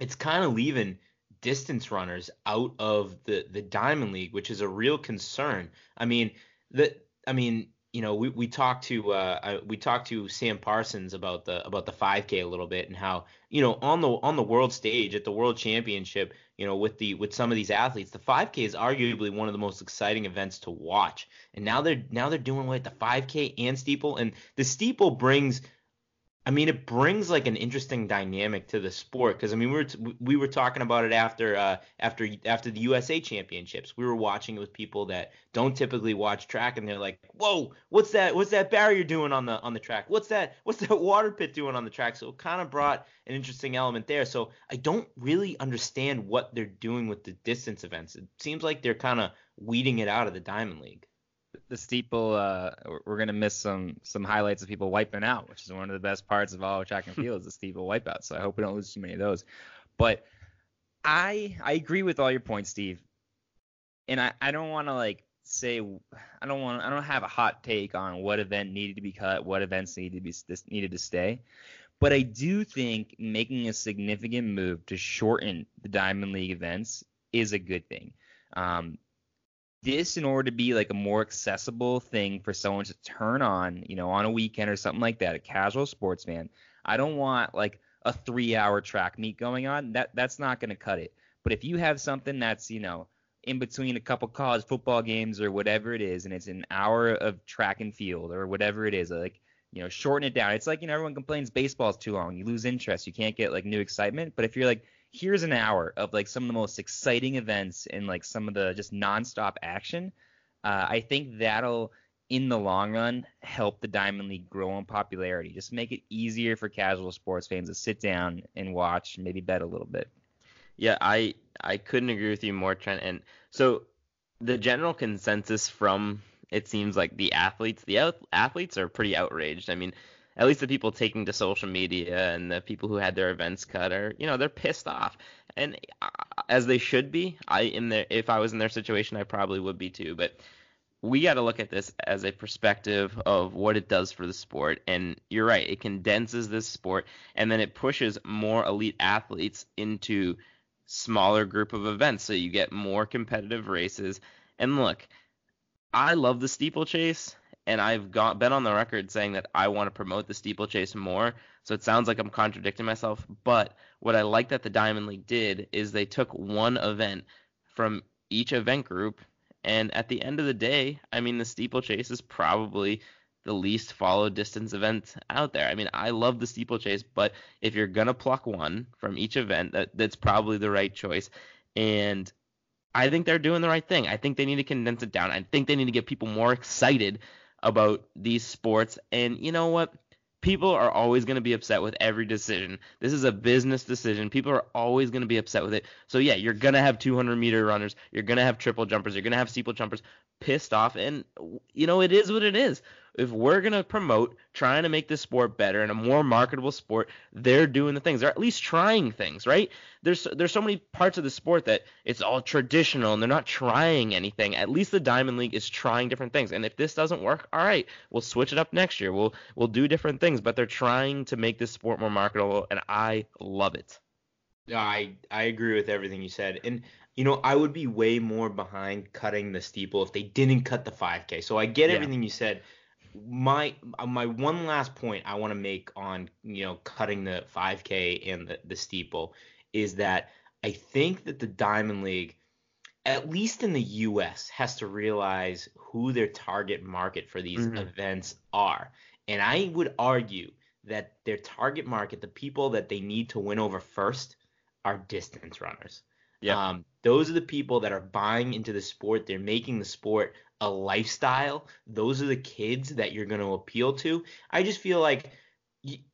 it's kind of leaving distance runners out of the the Diamond League, which is a real concern. I mean, the I mean, you know, we, we talked to uh, we talked to Sam Parsons about the about the 5K a little bit and how you know on the on the world stage at the World Championship, you know, with the with some of these athletes, the 5K is arguably one of the most exciting events to watch. And now they're now they're doing what the 5K and steeple, and the steeple brings. I mean, it brings like an interesting dynamic to the sport because I mean, we were t- we were talking about it after uh, after after the USA Championships. We were watching it with people that don't typically watch track, and they're like, "Whoa, what's that? What's that barrier doing on the on the track? What's that? What's that water pit doing on the track?" So it kind of brought an interesting element there. So I don't really understand what they're doing with the distance events. It seems like they're kind of weeding it out of the Diamond League. The steeple, uh, we're- gonna miss some some highlights of people wiping out, which is one of the best parts of all track and field is the steeple wipeout. So I hope we don't lose too many of those. But I I agree with all your points, Steve. And I, I don't want to like say I don't want I don't have a hot take on what event needed to be cut, what events needed to be this needed to stay. But I do think making a significant move to shorten the Diamond League events is a good thing. Um, this in order to be like a more accessible thing for someone to turn on, you know, on a weekend or something like that, a casual sports fan. I don't want like a three hour track meet going on. That that's not gonna cut it. But if you have something that's, you know, in between a couple college football games or whatever it is, and it's an hour of track and field or whatever it is, like you know, shorten it down. It's like, you know, everyone complains baseball's too long. You lose interest. You can't get like new excitement. But if you're like, here's an hour of like some of the most exciting events and like some of the just nonstop action, uh, I think that'll in the long run help the Diamond League grow in popularity. Just make it easier for casual sports fans to sit down and watch, maybe bet a little bit. Yeah, I I couldn't agree with you more, Trent. And so the general consensus from it seems like the athletes, the athletes are pretty outraged. I mean, at least the people taking to social media and the people who had their events cut are, you know, they're pissed off. and as they should be. I in their if I was in their situation, I probably would be too. But we got to look at this as a perspective of what it does for the sport. And you're right, it condenses this sport, and then it pushes more elite athletes into smaller group of events, so you get more competitive races. And look, I love the steeplechase, and I've got been on the record saying that I want to promote the steeplechase more. So it sounds like I'm contradicting myself, but what I like that the Diamond League did is they took one event from each event group, and at the end of the day, I mean the steeplechase is probably the least followed distance event out there. I mean, I love the steeplechase, but if you're gonna pluck one from each event, that that's probably the right choice. And I think they're doing the right thing. I think they need to condense it down. I think they need to get people more excited about these sports. And you know what? People are always going to be upset with every decision. This is a business decision. People are always going to be upset with it. So yeah, you're going to have 200 meter runners. You're going to have triple jumpers. You're going to have steeple jumpers pissed off. And you know, it is what it is. If we're going to promote trying to make this sport better and a more marketable sport, they're doing the things. They're at least trying things, right? There's there's so many parts of the sport that it's all traditional and they're not trying anything. At least the Diamond League is trying different things. And if this doesn't work, all right, we'll switch it up next year. We'll we'll do different things, but they're trying to make this sport more marketable and I love it. I I agree with everything you said, and you know I would be way more behind cutting the steeple if they didn't cut the 5K. So I get Yeah. everything you said. My my one last point I want to make on you know cutting the 5K and the, the steeple is that I think that the Diamond League, at least in the U.S., has to realize who their target market for these Mhm. events are, and I would argue that their target market, the people that they need to win over first, are distance runners. Yeah. Um, those are the people that are buying into the sport. They're making the sport a lifestyle. Those are the kids that you're going to appeal to. I just feel like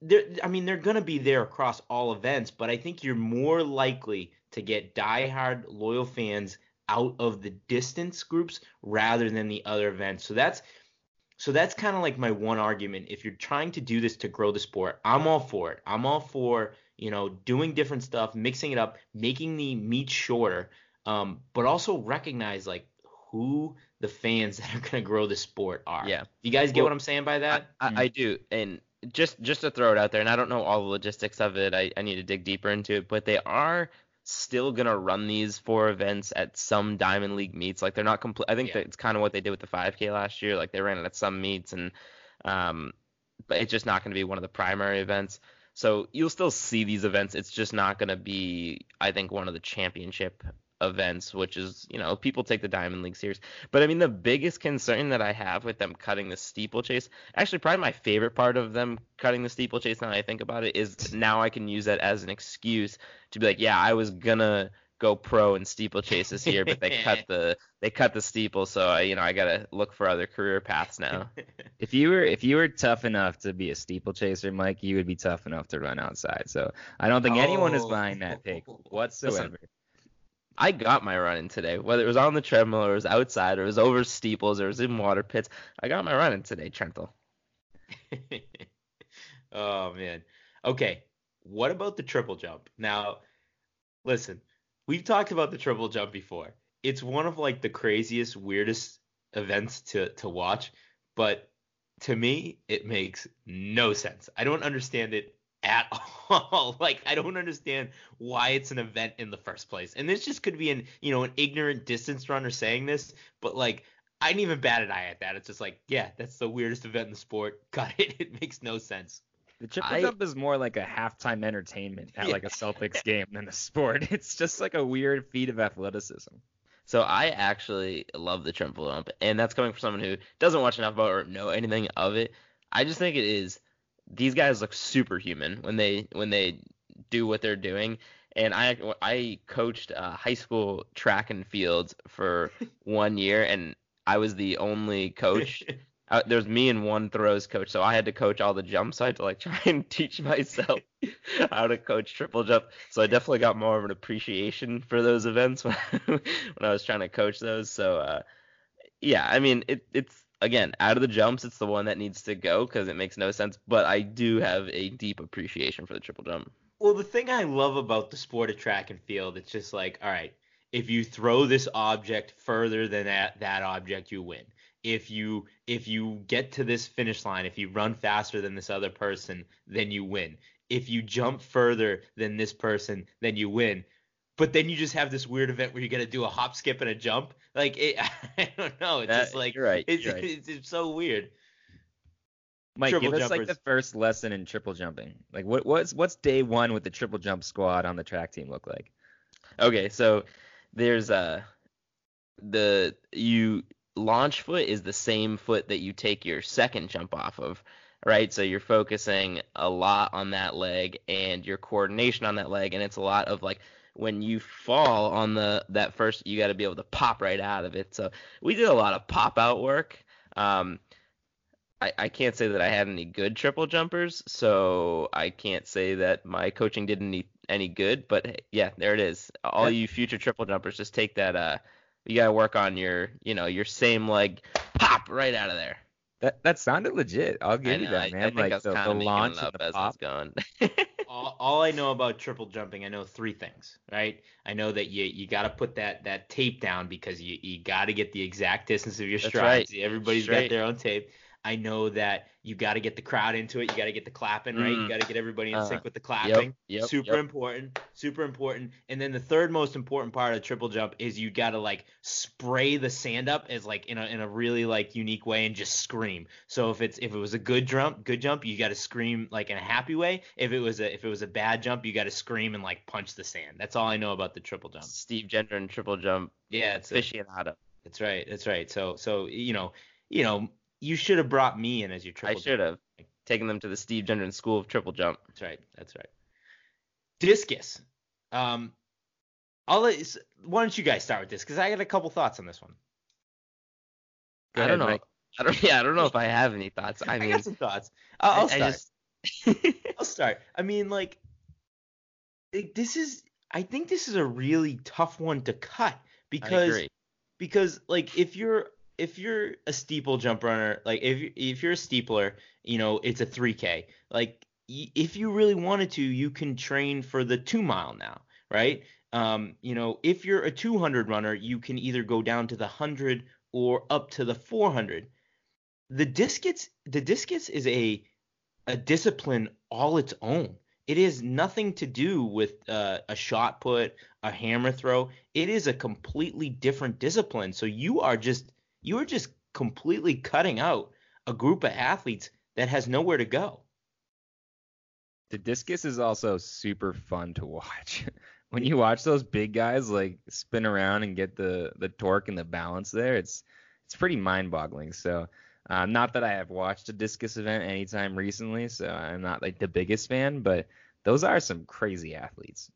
they're, I mean, they're going to be there across all events, but I think you're more likely to get diehard loyal fans out of the distance groups rather than the other events. So that's so that's kind of like my one argument. If you're trying to do this to grow the sport, I'm all for it. I'm all for, you know, doing different stuff, mixing it up, making the meet shorter, um, but also recognize like who the fans that are going to grow the sport are. Yeah. You guys get Well, what I'm saying by that? I, I do, and just just to throw it out there, and I don't know all the logistics of it. I, I need to dig deeper into it, but they are still gonna run these four events at some Diamond League meets. Like they're not complete. I think Yeah. that it's kind of what they did with the 5K last year. Like they ran it at some meets, and um, but it's just not gonna be one of the primary events. So you'll still see these events. It's just not gonna be, I think, one of the championship events, which is, you know, people take the Diamond League serious. But I mean, the biggest concern that I have with them cutting the steeplechase, actually, probably my favorite part of them cutting the steeplechase, now I think about it, is now I can use that as an excuse to be like, yeah, I was gonna go pro in steeplechase this year, but they cut the they cut the steeple, so I, you know, I gotta look for other career paths now. If you were if you were tough enough to be a steeplechaser, Mike, you would be tough enough to run outside. So I don't think anyone is Oh. buying that take oh. whatsoever. I got my run in today, whether it was on the treadmill or it was outside or it was over steeples or it was in water pits. I got my run in today, Trentle. oh man. Okay. What about the triple jump? Now, listen, we've talked about the triple jump before. It's one of like the craziest, weirdest events to to watch, but to me, it makes no sense. I don't understand it at all. like I don't understand why it's an event in the first place. And this just could be an, you know, an ignorant distance runner saying this, but like I didn't even bat an eye at that. It's just like, yeah, that's the weirdest event in the sport. Got it. It makes no sense. The triple I- jump is more like a halftime entertainment at like a Celtics game than a sport. It's just like a weird feat of athleticism. So I actually love the triple jump, and that's coming from someone who doesn't watch enough about or know anything of it. I just think it is these guys look superhuman when they when they do what they're doing. And I I coached uh, high school track and field for one year, and I was the only coach. Uh, there's me and one throws coach, so I had to coach all the jumps. So I had to like try and teach myself how to coach triple jump. So I definitely got more of an appreciation for those events when, when I was trying to coach those. So uh, yeah, I mean it, it's again out of the jumps, it's the one that needs to go because it makes no sense. But I do have a deep appreciation for the triple jump. Well, the thing I love about the sport of track and field, it's just like, all right, if you throw this object further than that that object, you win. If you if you get to this finish line, if you run faster than this other person, then you win. If you jump further than this person, then you win. But then you just have this weird event where you got to do a hop, skip, and a jump. Like it, I don't know. It's That- just like right, It's, right. it's, it's so weird. Mike, Triple give us like the first lesson in triple jumping. Like what what's what's day one with the triple jump squad on the track team look like? Okay, so there's uh the you launch foot is the same foot that you take your second jump off of, right? So you're focusing a lot on that leg and your coordination on that leg, and it's a lot of like when you fall on the that first, you got to be able to pop right out of it. So we did a lot of pop out work. Um, I, I can't say that I had any good triple jumpers, so I can't say that my coaching did any any good. But yeah, there it is. All That- you future triple jumpers, just take that. Uh, you gotta work on your, you know, your same leg, pop right out of there. That that sounded legit. I'll I, give you that, I, I man. think like I the, kind the of making launch it and the as pop. it's going. all, all I know about triple jumping, I know three things, right? I know that you you got to put that that tape down because you you got to get the exact distance of your That's strides. right. Everybody's Straight. got their own tape. I know that you got to get the crowd into it. You got to get the clapping, right? You Mm. got to get everybody in Uh, sync with the clapping. yep, super yep. important, super important. And then the third most important part of the triple jump is you got to like spray the sand up as like in a in a really like unique way and just scream. So if it's if it was a good jump, good jump, you got to scream like in a happy way. If it was a if it was a bad jump, you got to scream and like punch the sand. That's all I know about the triple jump. Steve Gendron triple jump Yeah, it's a, aficionado. that's right. That's right. So so you know you know you should have brought me in as your triple. I should have taken them to the Steve Gendron School of Triple Jump. That's right. That's right. Discus. Um, I'll let, s- why don't you guys start with this? Because I got a couple thoughts on this one. Go I ahead, don't know. Mike. I don't. Yeah, I don't know if I have any thoughts. I I, mean, got some thoughts. I'll, I'll I- I start. just- I'll start. I mean, like, it- this is. I think this is a really tough one to cut I because because like if you're if you're a steeple jump runner, like if if you're a steepler, you know it's a 3K. Like if you really wanted to, you can train for the two mile now, right? Um, you know, if you're a 200 runner, you can either go down to the 100 or up to the 400. The discus the discus is a a discipline all its own. It is nothing to do with uh, a shot put, a hammer throw. It is a completely different discipline. So you are just you are just completely cutting out a group of athletes that has nowhere to go. The discus is also super fun to watch. when you watch those big guys like spin around and get the the torque and the balance there, it's it's pretty mind-boggling. So, uh, not that I have watched a discus event anytime recently, so I'm not like the biggest fan, but those are some crazy athletes.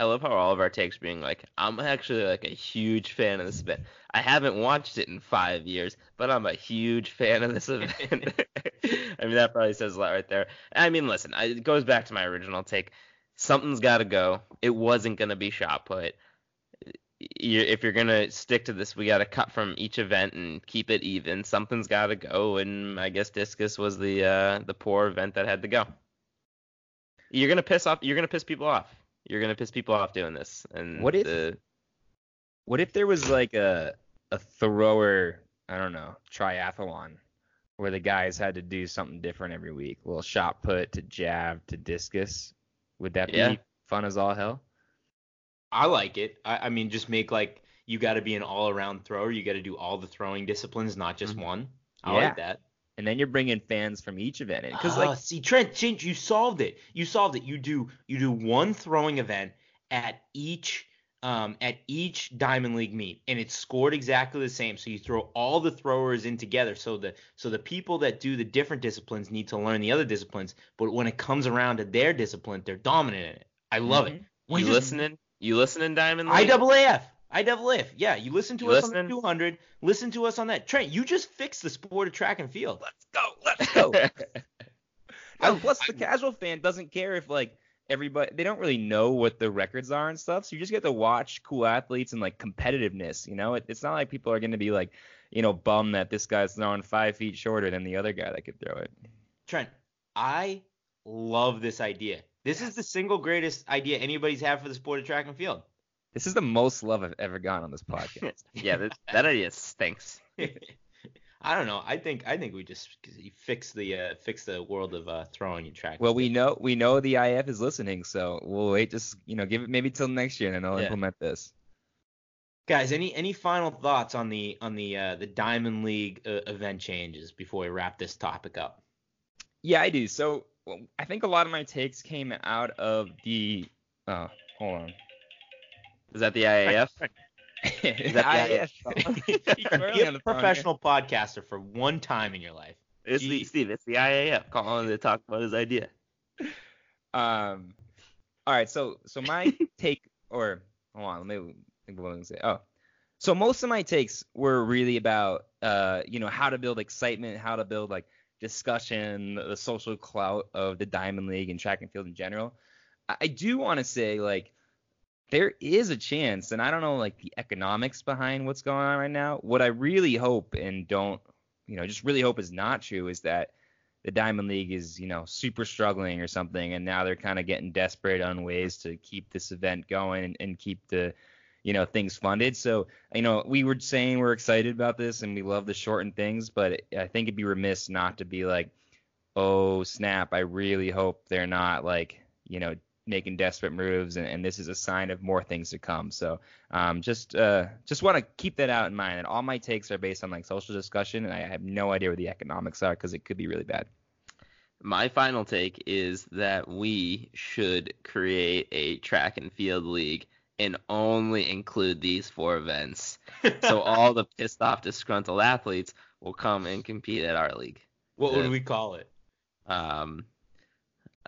I love how all of our takes being like, I'm actually like a huge fan of this event. I haven't watched it in five years, but I'm a huge fan of this event. I mean, that probably says a lot right there. I mean, listen, I, it goes back to my original take. Something's got to go. It wasn't going to be shot put. You, if you're going to stick to this, we got to cut from each event and keep it even. Something's got to go, and I guess discus was the uh, the poor event that had to go. You're gonna piss off. You're gonna piss people off. You're gonna piss people off doing this. And What if- the, What if there was like a a thrower, I don't know, triathlon where the guys had to do something different every week? A little shot put to jab to discus. Would that Yeah. be fun as all hell? I like it. I, I mean, just make like you got to be an all-around thrower. You got to do all the throwing disciplines, not just Mhm. one. I Yeah. like that. And then you're bringing fans from each event in because Ah, like see Trent, Trent, you solved it. You solved it. You do you do one throwing event at each um at each Diamond League meet, and it's scored exactly the same. So you throw all the throwers in together. So the so the people that do the different disciplines need to learn the other disciplines, but when it comes around to their discipline, they're dominant in it. I love it. When you just- listening? You listening, Diamond League? IAAF. IAAF. Yeah, you listen to You us on the 200. Listen to us on that. Trent, you just fixed the sport of track and field. let's go, let's go. Plus the casual fan doesn't care if like everybody they don't really know what the records are and stuff. So you just get to watch cool athletes and like competitiveness. You know, it, it's not like people are going to be like, you know, bummed that this guy's throwing five feet shorter than the other guy that could throw it. Trent, I love this idea. This is the single greatest idea anybody's had for the sport of track and field. This is the most love I've ever gotten on this podcast. Yeah, that, that idea stinks. I don't know. I think I think we just fix the uh, fix the world of uh, throwing and track. well, we know we know the IF is listening, so we'll wait. Just you know, give it maybe till next year, and then I'll Yeah. implement this. guys. Any any final thoughts on the on the uh, the Diamond League uh, event changes before we wrap this topic up? Yeah, I do. So well, I think a lot of my takes came out of the. Oh, hold on. Is that the IAF? Is that the IF? Keep twirling Be a the here. professional podcaster for one time in your life. It's the Steve. It's the IAF calling to talk about his idea. Um, all right. So so my take, or hold on, let me think of what I'm gonna say. Oh, so most of my takes were really about uh, you know, how to build excitement, how to build like discussion, the social clout of the Diamond League and track and field in general. I, I do want to say like there is a chance, and I don't know like the economics behind what's going on right now. What I really hope and don't, you know, just really hope is not true is that the Diamond League is, you know, super struggling or something, and now they're kind of getting desperate on ways to keep this event going and, and keep the, you know, things funded. So, you know, we were saying we're excited about this and we love the shortened things, but I think it'd be remiss not to be like, oh snap, I really hope they're not like, you know, making desperate moves, and, and this is a sign of more things to come. So, um, just uh, just want to keep that out in mind. And all my takes are based on like social discussion, and I have no idea where the economics are because it could be really bad. My final take is that we should create a track and field league and only include these four events. So all the pissed off, disgruntled athletes will come and compete at our league. what would we call it? Um,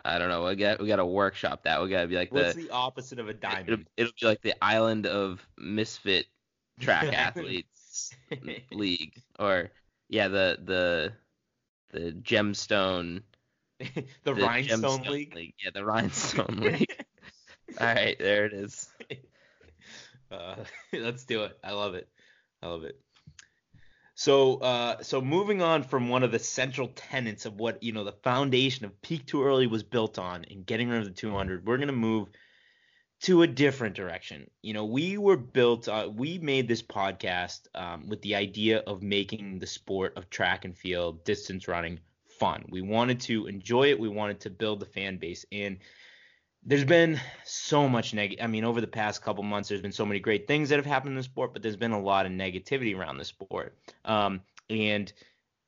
I don't know. We got we got to workshop that. We got to be like What's the, the opposite of a it'll, diamond? it'll be like the island of misfit track athletes league, or yeah, the the the gemstone the, the Rhinestone Gemstone League. Yeah, the Rhinestone League. All right, there it is. Uh, let's do it. I love it. I love it. So, uh, so moving on from one of the central tenets of what you know the foundation of Peak Too Early was built on, and getting rid of the 200, we're gonna move to a different direction. You know, we were built. Uh, we made this podcast um, with the idea of making the sport of track and field, distance running, fun. We wanted to enjoy it. We wanted to build the fan base, and there's been so much neg. I mean, over the past couple months, there's been so many great things that have happened in the sport, but there's been a lot of negativity around the sport. Um, and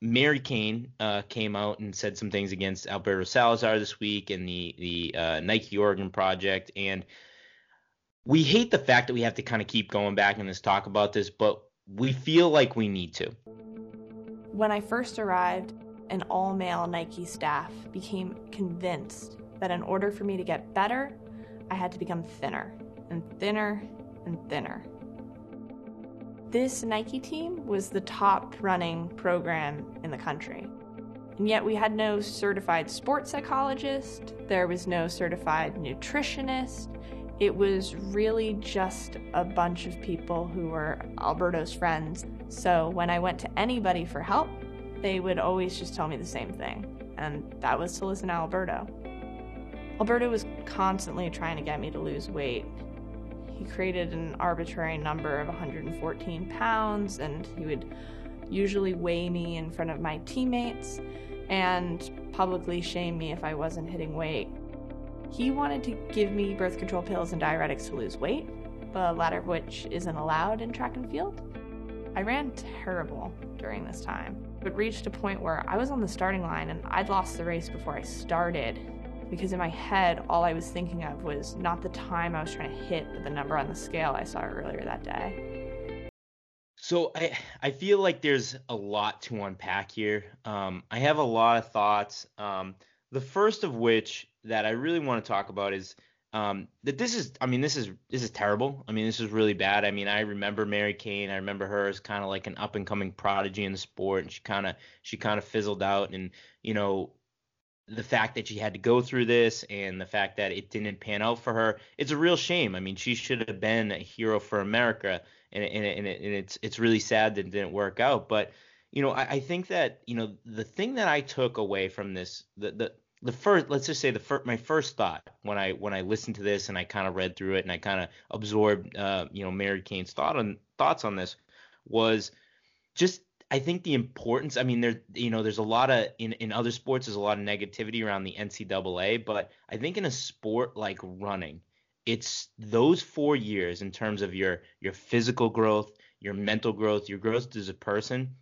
Mary Cain uh, came out and said some things against Alberto Salazar this week and the the uh, Nike Oregon project. And we hate the fact that we have to kind of keep going back in this talk about this, but we feel like we need to. When I first arrived, an all male Nike staff became convinced that in order for me to get better, I had to become thinner and thinner and thinner. This Nike team was the top running program in the country. And yet we had no certified sports psychologist, there was no certified nutritionist. It was really just a bunch of people who were Alberto's friends. So when I went to anybody for help, they would always just tell me the same thing, and that was to listen to Alberto. Alberto was constantly trying to get me to lose weight. He created an arbitrary number of 114 pounds, and he would usually weigh me in front of my teammates and publicly shame me if I wasn't hitting weight. He wanted to give me birth control pills and diuretics to lose weight, the latter of which isn't allowed in track and field. I ran terrible during this time, but reached a point where I was on the starting line and I'd lost the race before I started because in my head, all I was thinking of was not the time I was trying to hit, but the number on the scale I saw earlier that day. So I I feel like there's a lot to unpack here. Um, I have a lot of thoughts. Um, the first of which that I really want to talk about is um, that this is I mean this is this is terrible. I mean this is really bad. I mean I remember Mary Cain. I remember her as kind of like an up and coming prodigy in the sport, and she kind of she kind of fizzled out. And you know the fact that she had to go through this and the fact that it didn't pan out for her, it's a real shame. I mean she should have been a hero for America and and, and, it, and it's it's really sad that it didn't work out. But you know, I, I think that you know the thing that I took away from this, the the the first let's just say the first my first thought when I when I listened to this and I kind of read through it and I kind of absorbed uh, you know Mary Cain's thought on thoughts on this was just I think the importance I mean there you know there's a lot of in in other sports there's a lot of negativity around the NCAA but I think in a sport like running it's those 4 years in terms of your your physical growth your mental growth your growth as a person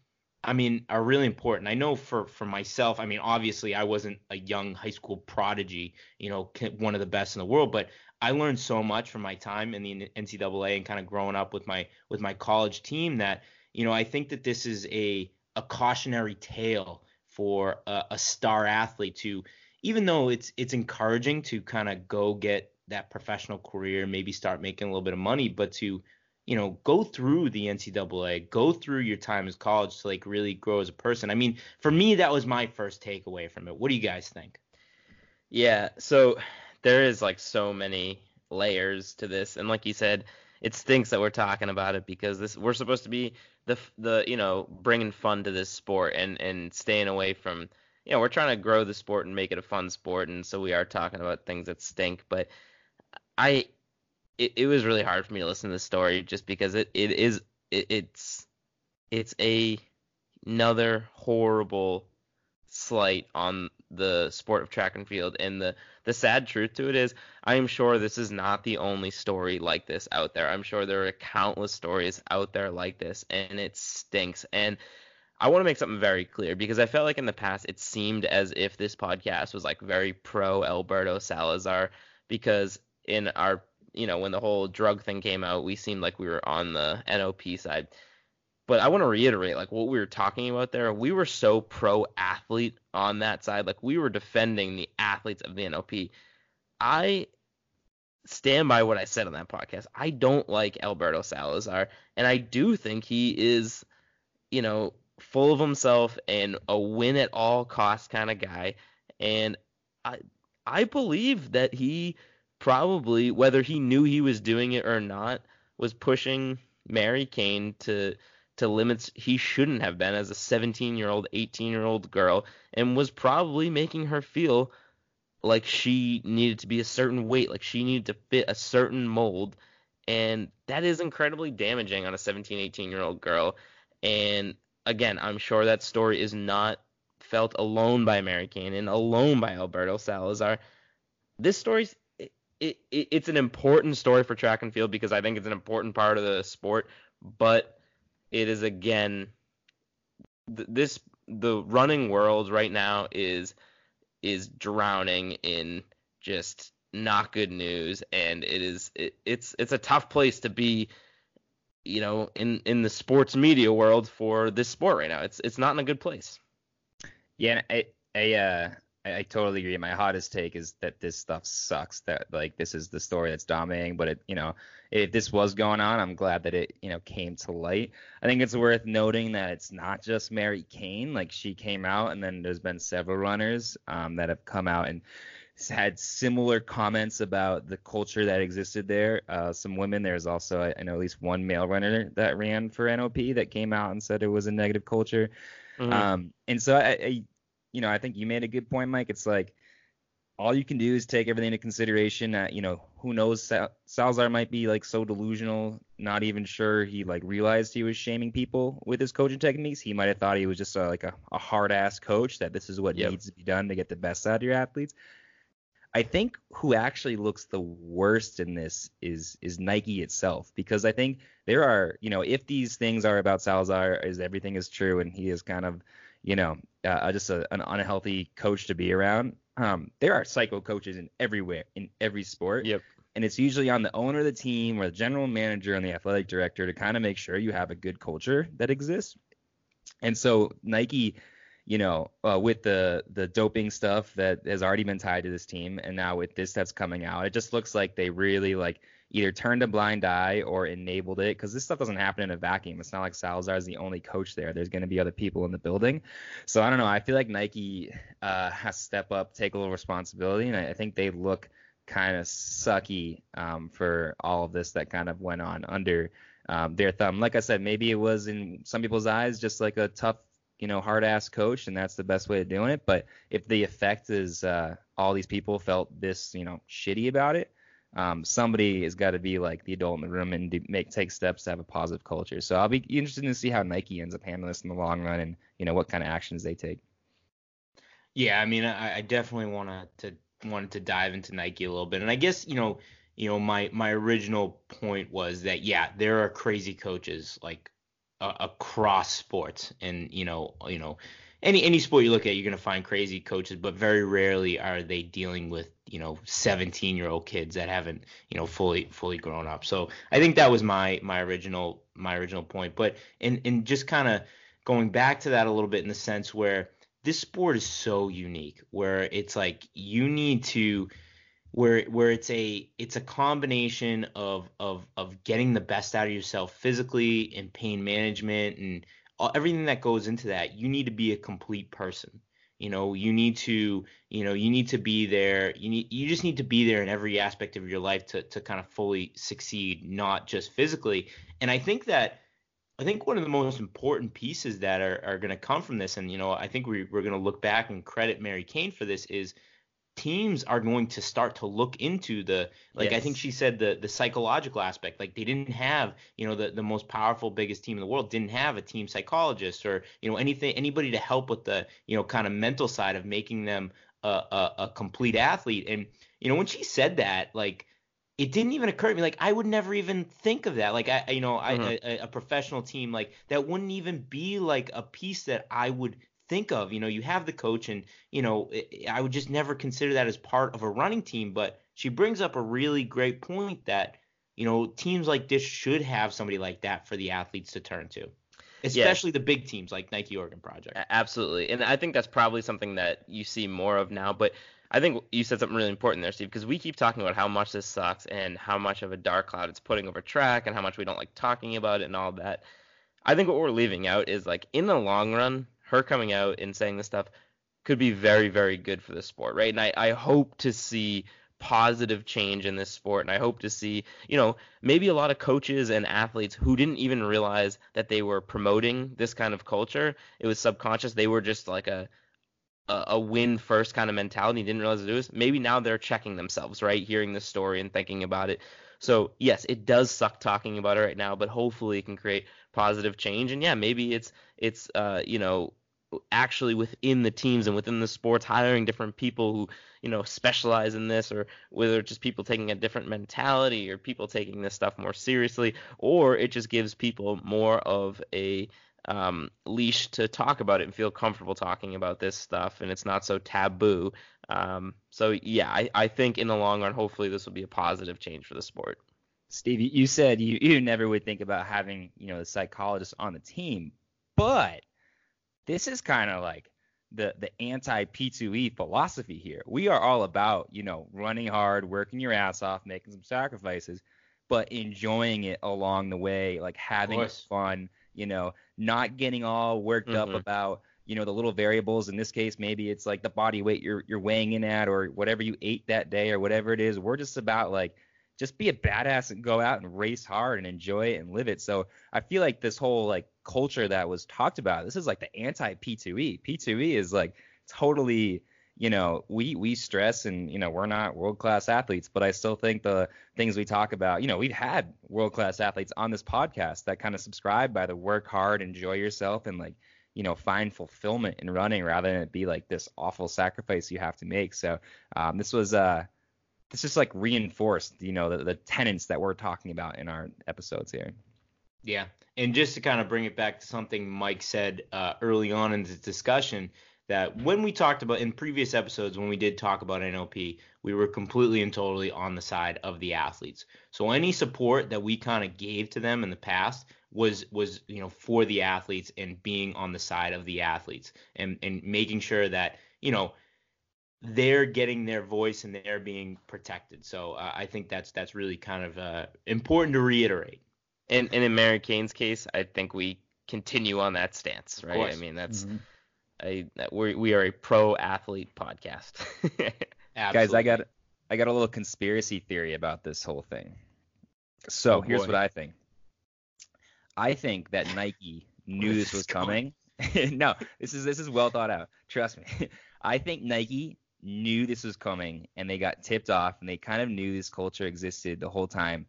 I mean, are really important. I know for for myself, I mean, obviously I wasn't a young high school prodigy, you know, one of the best in the world, but I learned so much from my time in the NCAA and kind of growing up with my with my college team that, you know, I think that this is a a cautionary tale for a, a star athlete to even though it's it's encouraging to kind of go get that professional career, maybe start making a little bit of money, but to you know, go through the NCAA, go through your time as college to like really grow as a person. I mean, for me, that was my first takeaway from it. What do you guys think? Yeah, so there is like so many layers to this, and like you said, it stinks that we're talking about it because this we're supposed to be the the you know bringing fun to this sport and and staying away from you know we're trying to grow the sport and make it a fun sport, and so we are talking about things that stink, but I it, it was really hard for me to listen to this story just because it it is it, it's it's a another horrible slight on the sport of track and field and the the sad truth to it is I am sure this is not the only story like this out there. I'm sure there are countless stories out there like this and it stinks and I want to make something very clear because I felt like in the past it seemed as if this podcast was like very pro Alberto Salazar because in our you know when the whole drug thing came out we seemed like we were on the NOP side but I want to reiterate like what we were talking about there we were so pro athlete on that side like we were defending the athletes of the NOP I stand by what I said on that podcast. I don't like Alberto Salazar and I do think he is you know full of himself and a win at all costs kind of guy and I I believe that he probably whether he knew he was doing it or not was pushing Mary Cain to to limits he shouldn't have been as a 17 year old 18 year old girl and was probably making her feel like she needed to be a certain weight like she needed to fit a certain mold and that is incredibly damaging on a 17 18 year old girl and again i'm sure that story is not felt alone by mary cain and alone by alberto salazar. This story's it, it, it's an important story for track and field because i think it's an important part of the sport but it is again th- this the running world right now is is drowning in just not good news and it is it, it's it's a tough place to be you know in in the sports media world for this sport right now. It's it's not in a good place. Yeah, I, I, uh, I, I totally agree. My hottest take is that this stuff sucks. That like this is the story that's dominating. But it, you know, if this was going on, I'm glad that it, you know, came to light. I think it's worth noting that it's not just Mary Cain. Like she came out, and then there's been several runners um, that have come out and had similar comments about the culture that existed there. Uh, some women. There's also I I know at least one male runner that ran for NOP that came out and said it was a negative culture. Um, and so I, I, you know, I think you made a good point, Mike. It's like all you can do is take everything into consideration. Uh, you know, who knows? Sal- Salazar might be like so delusional, not even sure he like realized he was shaming people with his coaching techniques. He might have thought he was just uh, like a, a hard ass coach that this is what Yep. needs to be done to get the best out of your athletes. I think who actually looks the worst in this is is Nike itself because I think there are you know if these things are about Salazar is everything is true and he is kind of you know uh, just a, an unhealthy coach to be around. Um, there are psycho coaches in everywhere in every sport. Yep. And it's usually on the owner of the team or the general manager and the athletic director to kind of make sure you have a good culture that exists. And so Nike, you know, uh, with the the doping stuff that has already been tied to this team, and now with this that's coming out, it just looks like they really like either turned a blind eye or enabled it because this stuff doesn't happen in a vacuum. It's not like Salazar is the only coach there. There's going to be other people in the building. So I don't know. I feel like Nike uh, has to step up, take a little responsibility, and I, I think they look kind of sucky um, for all of this that kind of went on under um, their thumb. Like I said, maybe it was in some people's eyes just like a tough you know, hard ass coach, and that's the best way of doing it. But if the effect is uh, all these people felt this, you know, shitty about it, um, somebody has got to be like the adult in the room and do, make take steps to have a positive culture. So I'll be interested to see how Nike ends up handling this in the long run, and you know what kind of actions they take. Yeah, I mean, I, I definitely want to wanted to dive into Nike a little bit, and I guess you know, you know, my my original point was that yeah, there are crazy coaches like uh, across sports, and you know, you know, any any sport you look at, you're gonna find crazy coaches, but very rarely are they dealing with you know 17 year old kids that haven't you know fully fully grown up. So I think that was my my original my original point, but in in just kind of going back to that a little bit in the sense where this sport is so unique where it's like you need to where where it's a it's a combination of of of getting the best out of yourself physically and pain management and everything that goes into that you need to be a complete person. You know you need to you know you need to be there. You need you just need to be there in every aspect of your life to to kind of fully succeed not just physically. And i think that I think one of the most important pieces that are, are going to come from this, and you know, I think we, we're going to look back and credit Mary Cain for this, is teams are going to start to look into the like I think she said the the psychological aspect. Like they didn't have, you know, the, the most powerful, biggest team in the world didn't have a team psychologist or, you know, anything anybody to help with the, you know, kind of mental side of making them a, a, a complete athlete. And, you know, when she said that, like it didn't even occur to me like i would never even think of that like i you know I, Mhm. a, a professional team like that wouldn't even be like a piece that i would think of you know you have the coach and you know i I would just never consider that as part of a running team but she brings up a really great point that you know teams like this should have somebody like that for the athletes to turn to especially the big teams like nike oregon project Absolutely. And I think that's probably something that you see more of now. But I think you said something really important there, Steve, because we keep talking about how much this sucks and how much of a dark cloud it's putting over track and how much we don't like talking about it and all that. I think what we're leaving out is like in the long run, her coming out and saying this stuff could be very, very good for the sport, right? And I, I hope to see positive change in this sport. And I hope to see, you know, maybe a lot of coaches and athletes who didn't even realize that they were promoting this kind of culture. It was subconscious. They were just like a a, a win first kind of mentality. Didn't realize it was. Maybe now they're checking themselves, right? Hearing this story and thinking about it. So yes, it does suck talking about it right now, but hopefully it can create positive change. And yeah, maybe it's it's uh you know actually within the teams and within the sports hiring different people who you know specialize in this or whether it's just people taking a different mentality or people taking this stuff more seriously or it just gives people more of a um, leash to talk about it and feel comfortable talking about this stuff and it's not so taboo. Um, so yeah I, I think in the long run hopefully this will be a positive change for the sport. Steve, you- said you, you never would think about having, you know, the psychologist on the team, but this is kind of like the the anti P2E philosophy here. We are all about, you know, running hard, working your ass off, making some sacrifices, but enjoying it along the way, like having fun, you know, not getting all worked up Mhm. about you know the little variables in this case maybe it's like the body weight you're you're weighing in at or whatever you ate that day or whatever it is we're just about like just be a badass and go out and race hard and enjoy it and live it. So I feel like this whole like culture that was talked about, this is like the anti P2E. P2E is like totally, you know, we we stress and you know we're not world class athletes, but I still think the things we talk about, you know, we've had world class athletes on this podcast that kind of subscribe by the work hard, enjoy yourself, and like you know find fulfillment in running rather than it be like this awful sacrifice you have to make. So um, this was uh this just like reinforced, you know, the, the that we're talking about in our episodes here. Yeah, and just to kind of bring it back to something Mike said uh, early on in the discussion, that when we talked about in previous episodes when we did talk about NOP, we were completely and totally on the side of the athletes. So any support that we kind of gave to them in the past was was you know for the athletes and being on the side of the athletes and and making sure that you know they're getting their voice and they're being protected. So uh, I think that's that's really kind of uh, important to reiterate. And, and in Mary Cain's case I think we continue on that stance right I mean that's Mhm. I we we are a pro athlete podcast Guys, I got I got a little conspiracy theory about this whole thing. So Oh, here's boy. what I think. I think that Nike knew this this was coming no, this is this is well thought out. Trust me. I think Nike knew this was coming and they got tipped off and they kind of knew this culture existed the whole time.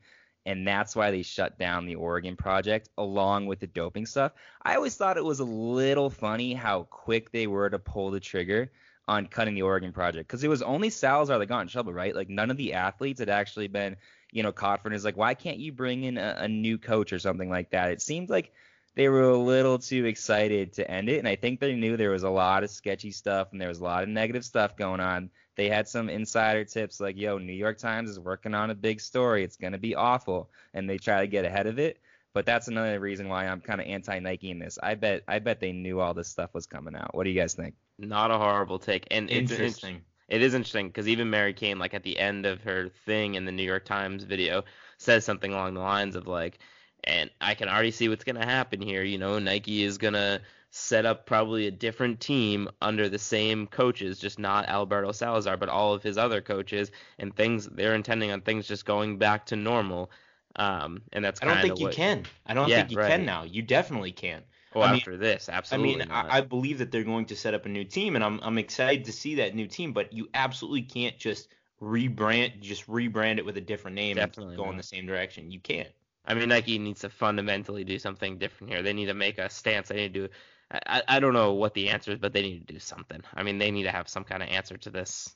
And that's why they shut down the Oregon project along with the doping stuff. I always thought it was a little funny how quick they were to pull the trigger on cutting the Oregon project because it was only Salazar that got in trouble, right? Like none of the athletes had actually been, you know, caught for it. It's like, why can't you bring in a, a new coach or something like that? It seemed like they were a little too excited to end it, and I think they knew there was a lot of sketchy stuff and there was a lot of negative stuff going on. They had some insider tips like, "Yo, New York Times is working on a big story. It's gonna be awful," and they try to get ahead of it. But that's another reason why I'm kind of anti Nike in this. I bet I bet they knew all this stuff was coming out. What do you guys think? Not a horrible take. And it's Interesting. It is interesting because even Mary Cain, like at the end of her thing in the New York Times video, says something along the lines of like, and I can already see what's gonna happen here. You know, Nike is gonna set up probably a different team under the same coaches, just not Alberto Salazar, but all of his other coaches, and things they're intending on things just going back to normal. Um, and that's I don't think you what- can. I don't Yeah, think you right. can now. You definitely can. Well, I mean- after this, absolutely. I mean, not. I, I believe that they're going to set up a new team, and I'm I'm excited to see that new team. But you absolutely can't just rebrand just rebrand it with a different name Definitely and go in the same direction. You can't. I mean, Nike needs to fundamentally do something different here. They need to make a stance. They need to do. I, I I don't know what the answer is, but they need to do something. I mean, they need to have some kind of answer to this.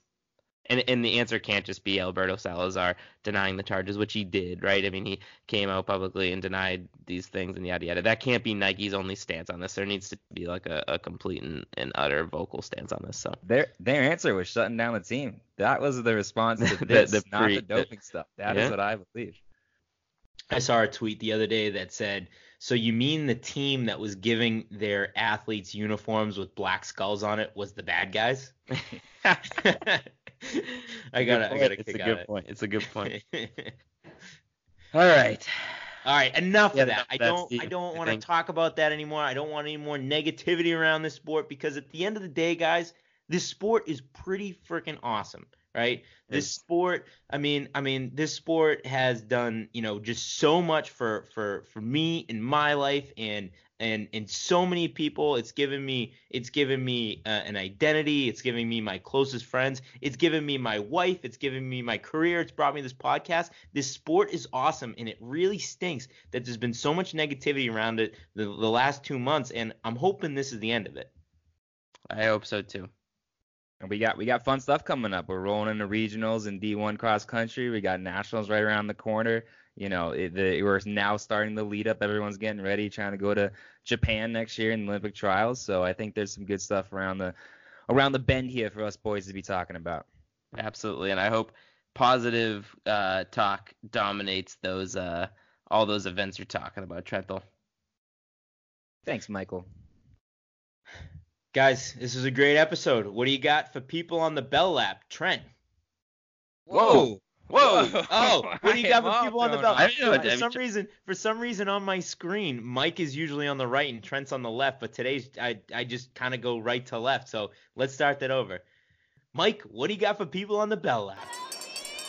And and the answer can't just be Alberto Salazar denying the charges, which he did, right? I mean, he came out publicly and denied these things and yada yada. That can't be Nike's only stance on this. There needs to be like a, a complete and, and utter vocal stance on this. So Their their answer was shutting down the team. That was the response to The- this, the not pre- the the- doping stuff. That is Yeah. what I believe. I saw a tweet the other day that said, "So you mean the team that was giving their athletes uniforms with black skulls on it was the bad guys?" I got I got It's kick a good point. It's a good point. All right. All right, enough Yeah, of that. I don't I don't want to talk about that anymore. I don't want any more negativity around this sport because at the end of the day, guys, this sport is pretty freaking awesome, right? This sport, I mean, I mean, this sport has done, you know, just so much for for for me in my life and and and so many people. It's given me it's given me uh, an identity. It's given me my closest friends. It's given me my wife. It's given me my career. It's brought me this podcast. This sport is awesome, and it really stinks that there's been so much negativity around it the, the last two months. And I'm hoping this is the end of it. I hope so too. And we got we got fun stuff coming up. We're rolling into regionals and D1 cross country. We got nationals right around the corner. You know, it, the, we're now starting the lead up. Everyone's getting ready, trying to go to Japan next year in the Olympic trials. So I think there's some good stuff around the around the bend here for us boys to be talking about. Absolutely, and I hope positive uh, talk dominates those uh, all those events you're talking about, Trenthal. Thanks, Michael. Guys, this is a great episode. What do you got for people on the Bell Lap? Trent. Whoa. Whoa! Whoa. Oh, oh, what do you got for people on the Bell? off. I didn't For it. some reason, for some reason on my screen, Mike is usually on the right and Trent's on the left, but today's I I just kind of go right to left. So let's start that over. Mike, what do you got for people on the Bell Lap?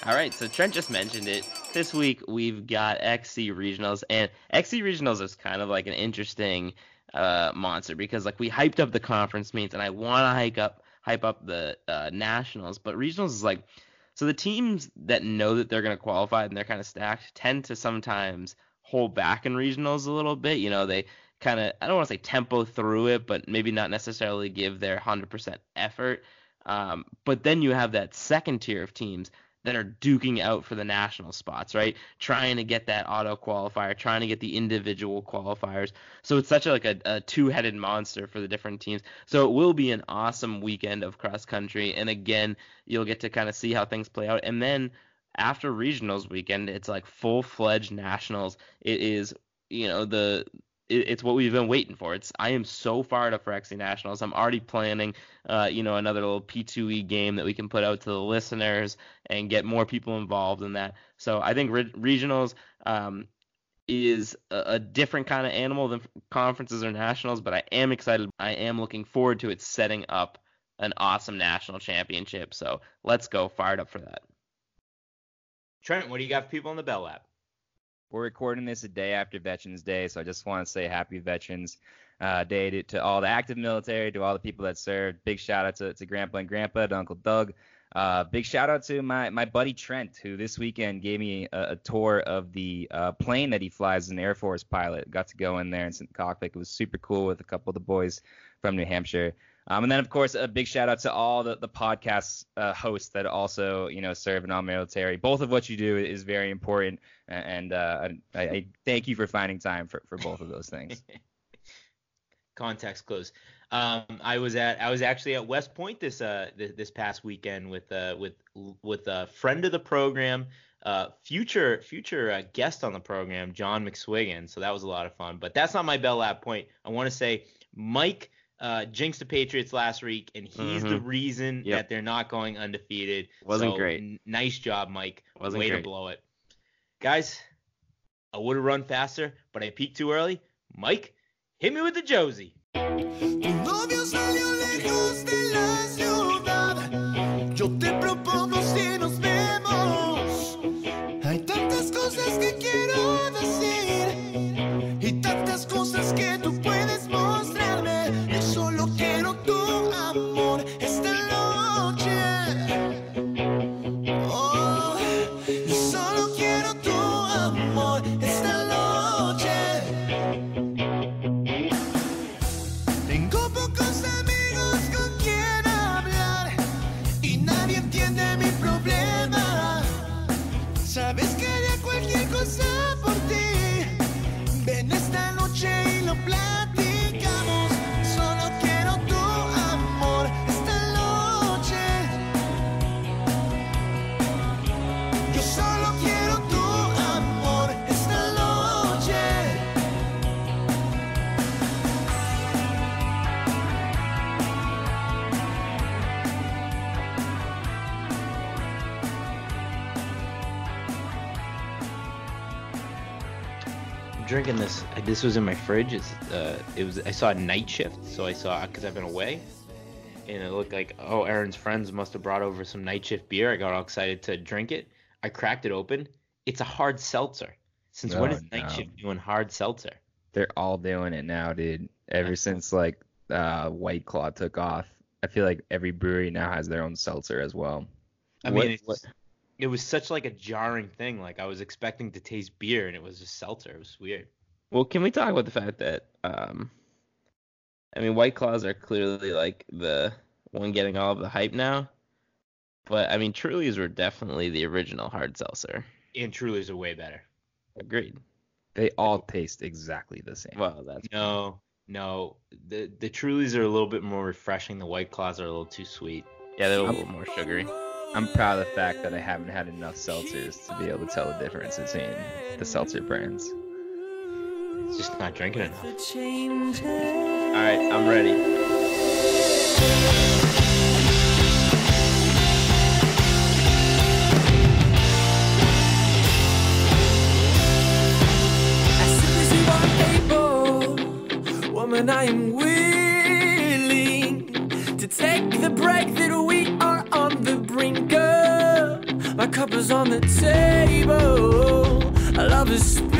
All right, so Trent just mentioned it. This week we've got XC regionals, and XC regionals is kind of like an interesting uh, monster because like we hyped up the conference meets, and I want to hype up hype up the uh, nationals, but regionals is like so the teams that know that they're going to qualify and they're kind of stacked tend to sometimes hold back in regionals a little bit. You know, they kind of I don't want to say tempo through it, but maybe not necessarily give their 100% effort. Um, but then you have that second tier of teams that are duking out for the national spots, right? Trying to get that auto qualifier, trying to get the individual qualifiers. So it's such a, like a, a two-headed monster for the different teams. So it will be an awesome weekend of cross country, and again, you'll get to kind of see how things play out. And then after regionals weekend, it's like full-fledged nationals. It is, you know, the it's what we've been waiting for. It's I am so fired up for XC Nationals. I'm already planning, uh, you know, another little P2E game that we can put out to the listeners and get more people involved in that. So I think re- regionals um, is a, a different kind of animal than conferences or nationals, but I am excited. I am looking forward to it setting up an awesome national championship. So let's go, fired up for that. Trent, what do you got for people in the Bell Lap? We're recording this a day after Veterans Day, so I just want to say happy Veterans. uh, day to, to all the active military, to all the people that served. Big shout out to, to Grandpa and Grandpa, to Uncle Doug. Uh, big shout out to my, my buddy Trent, who this weekend gave me a, a tour of the uh, plane that he flies as an Air Force pilot. Got to go in there and sit in the cockpit. It was super cool with a couple of the boys from New Hampshire. Um, and then, of course, a big shout out to all the, the podcast uh, hosts that also, you know, serve in our military. Both of what you do is very important, and uh, I, I thank you for finding time for, for both of those things. Context close. Um, I was at I was actually at West Point this uh this, this past weekend with uh with with a friend of the program, uh future future uh, guest on the program, John McSwiggan. So that was a lot of fun. But that's not my Bell Lap point. I want to say Mike uh, jinxed the Patriots last week, and he's the Mhm. reason Yep. that they're not going undefeated. Wasn't So, great. n- nice job, Mike. Wasn't Way to blow it, guys. I would have run faster, but I peaked too early. Mike, hit me with the Josie. Drinking this. This was in my fridge. It's uh, it was. I saw a night shift, so I saw because I've been away, and it looked like oh, Aaron's friends must have brought over some night shift beer. I got all excited to drink it. I cracked it open. It's a hard seltzer. Since when Oh, is night no. shift doing hard seltzer? They're all doing it now, dude. Ever since like uh, White Claw took off, I feel like every brewery now has their own seltzer as well. I What- mean, it's, it was such like a jarring thing. Like I was expecting to taste beer, and it was just seltzer. It was weird. Well, can we talk about the fact that um, I mean, White Claws are clearly like the one getting all of the hype now, but I mean, Trulies were definitely the original hard seltzer. And Truly's are way better. Agreed. They all taste exactly the same. Well, that's No, no. The the Trulies are a little bit more refreshing. The White Claws are a little too sweet. yeah, they're a little more sugary. I'm proud of the fact that I haven't had enough seltzers to be able to tell the difference between the seltzer brands. Just not drinking enough. All right, I'm ready. woman, I am willing to take the break that we are on the brink of. My cup is on the table. I love is.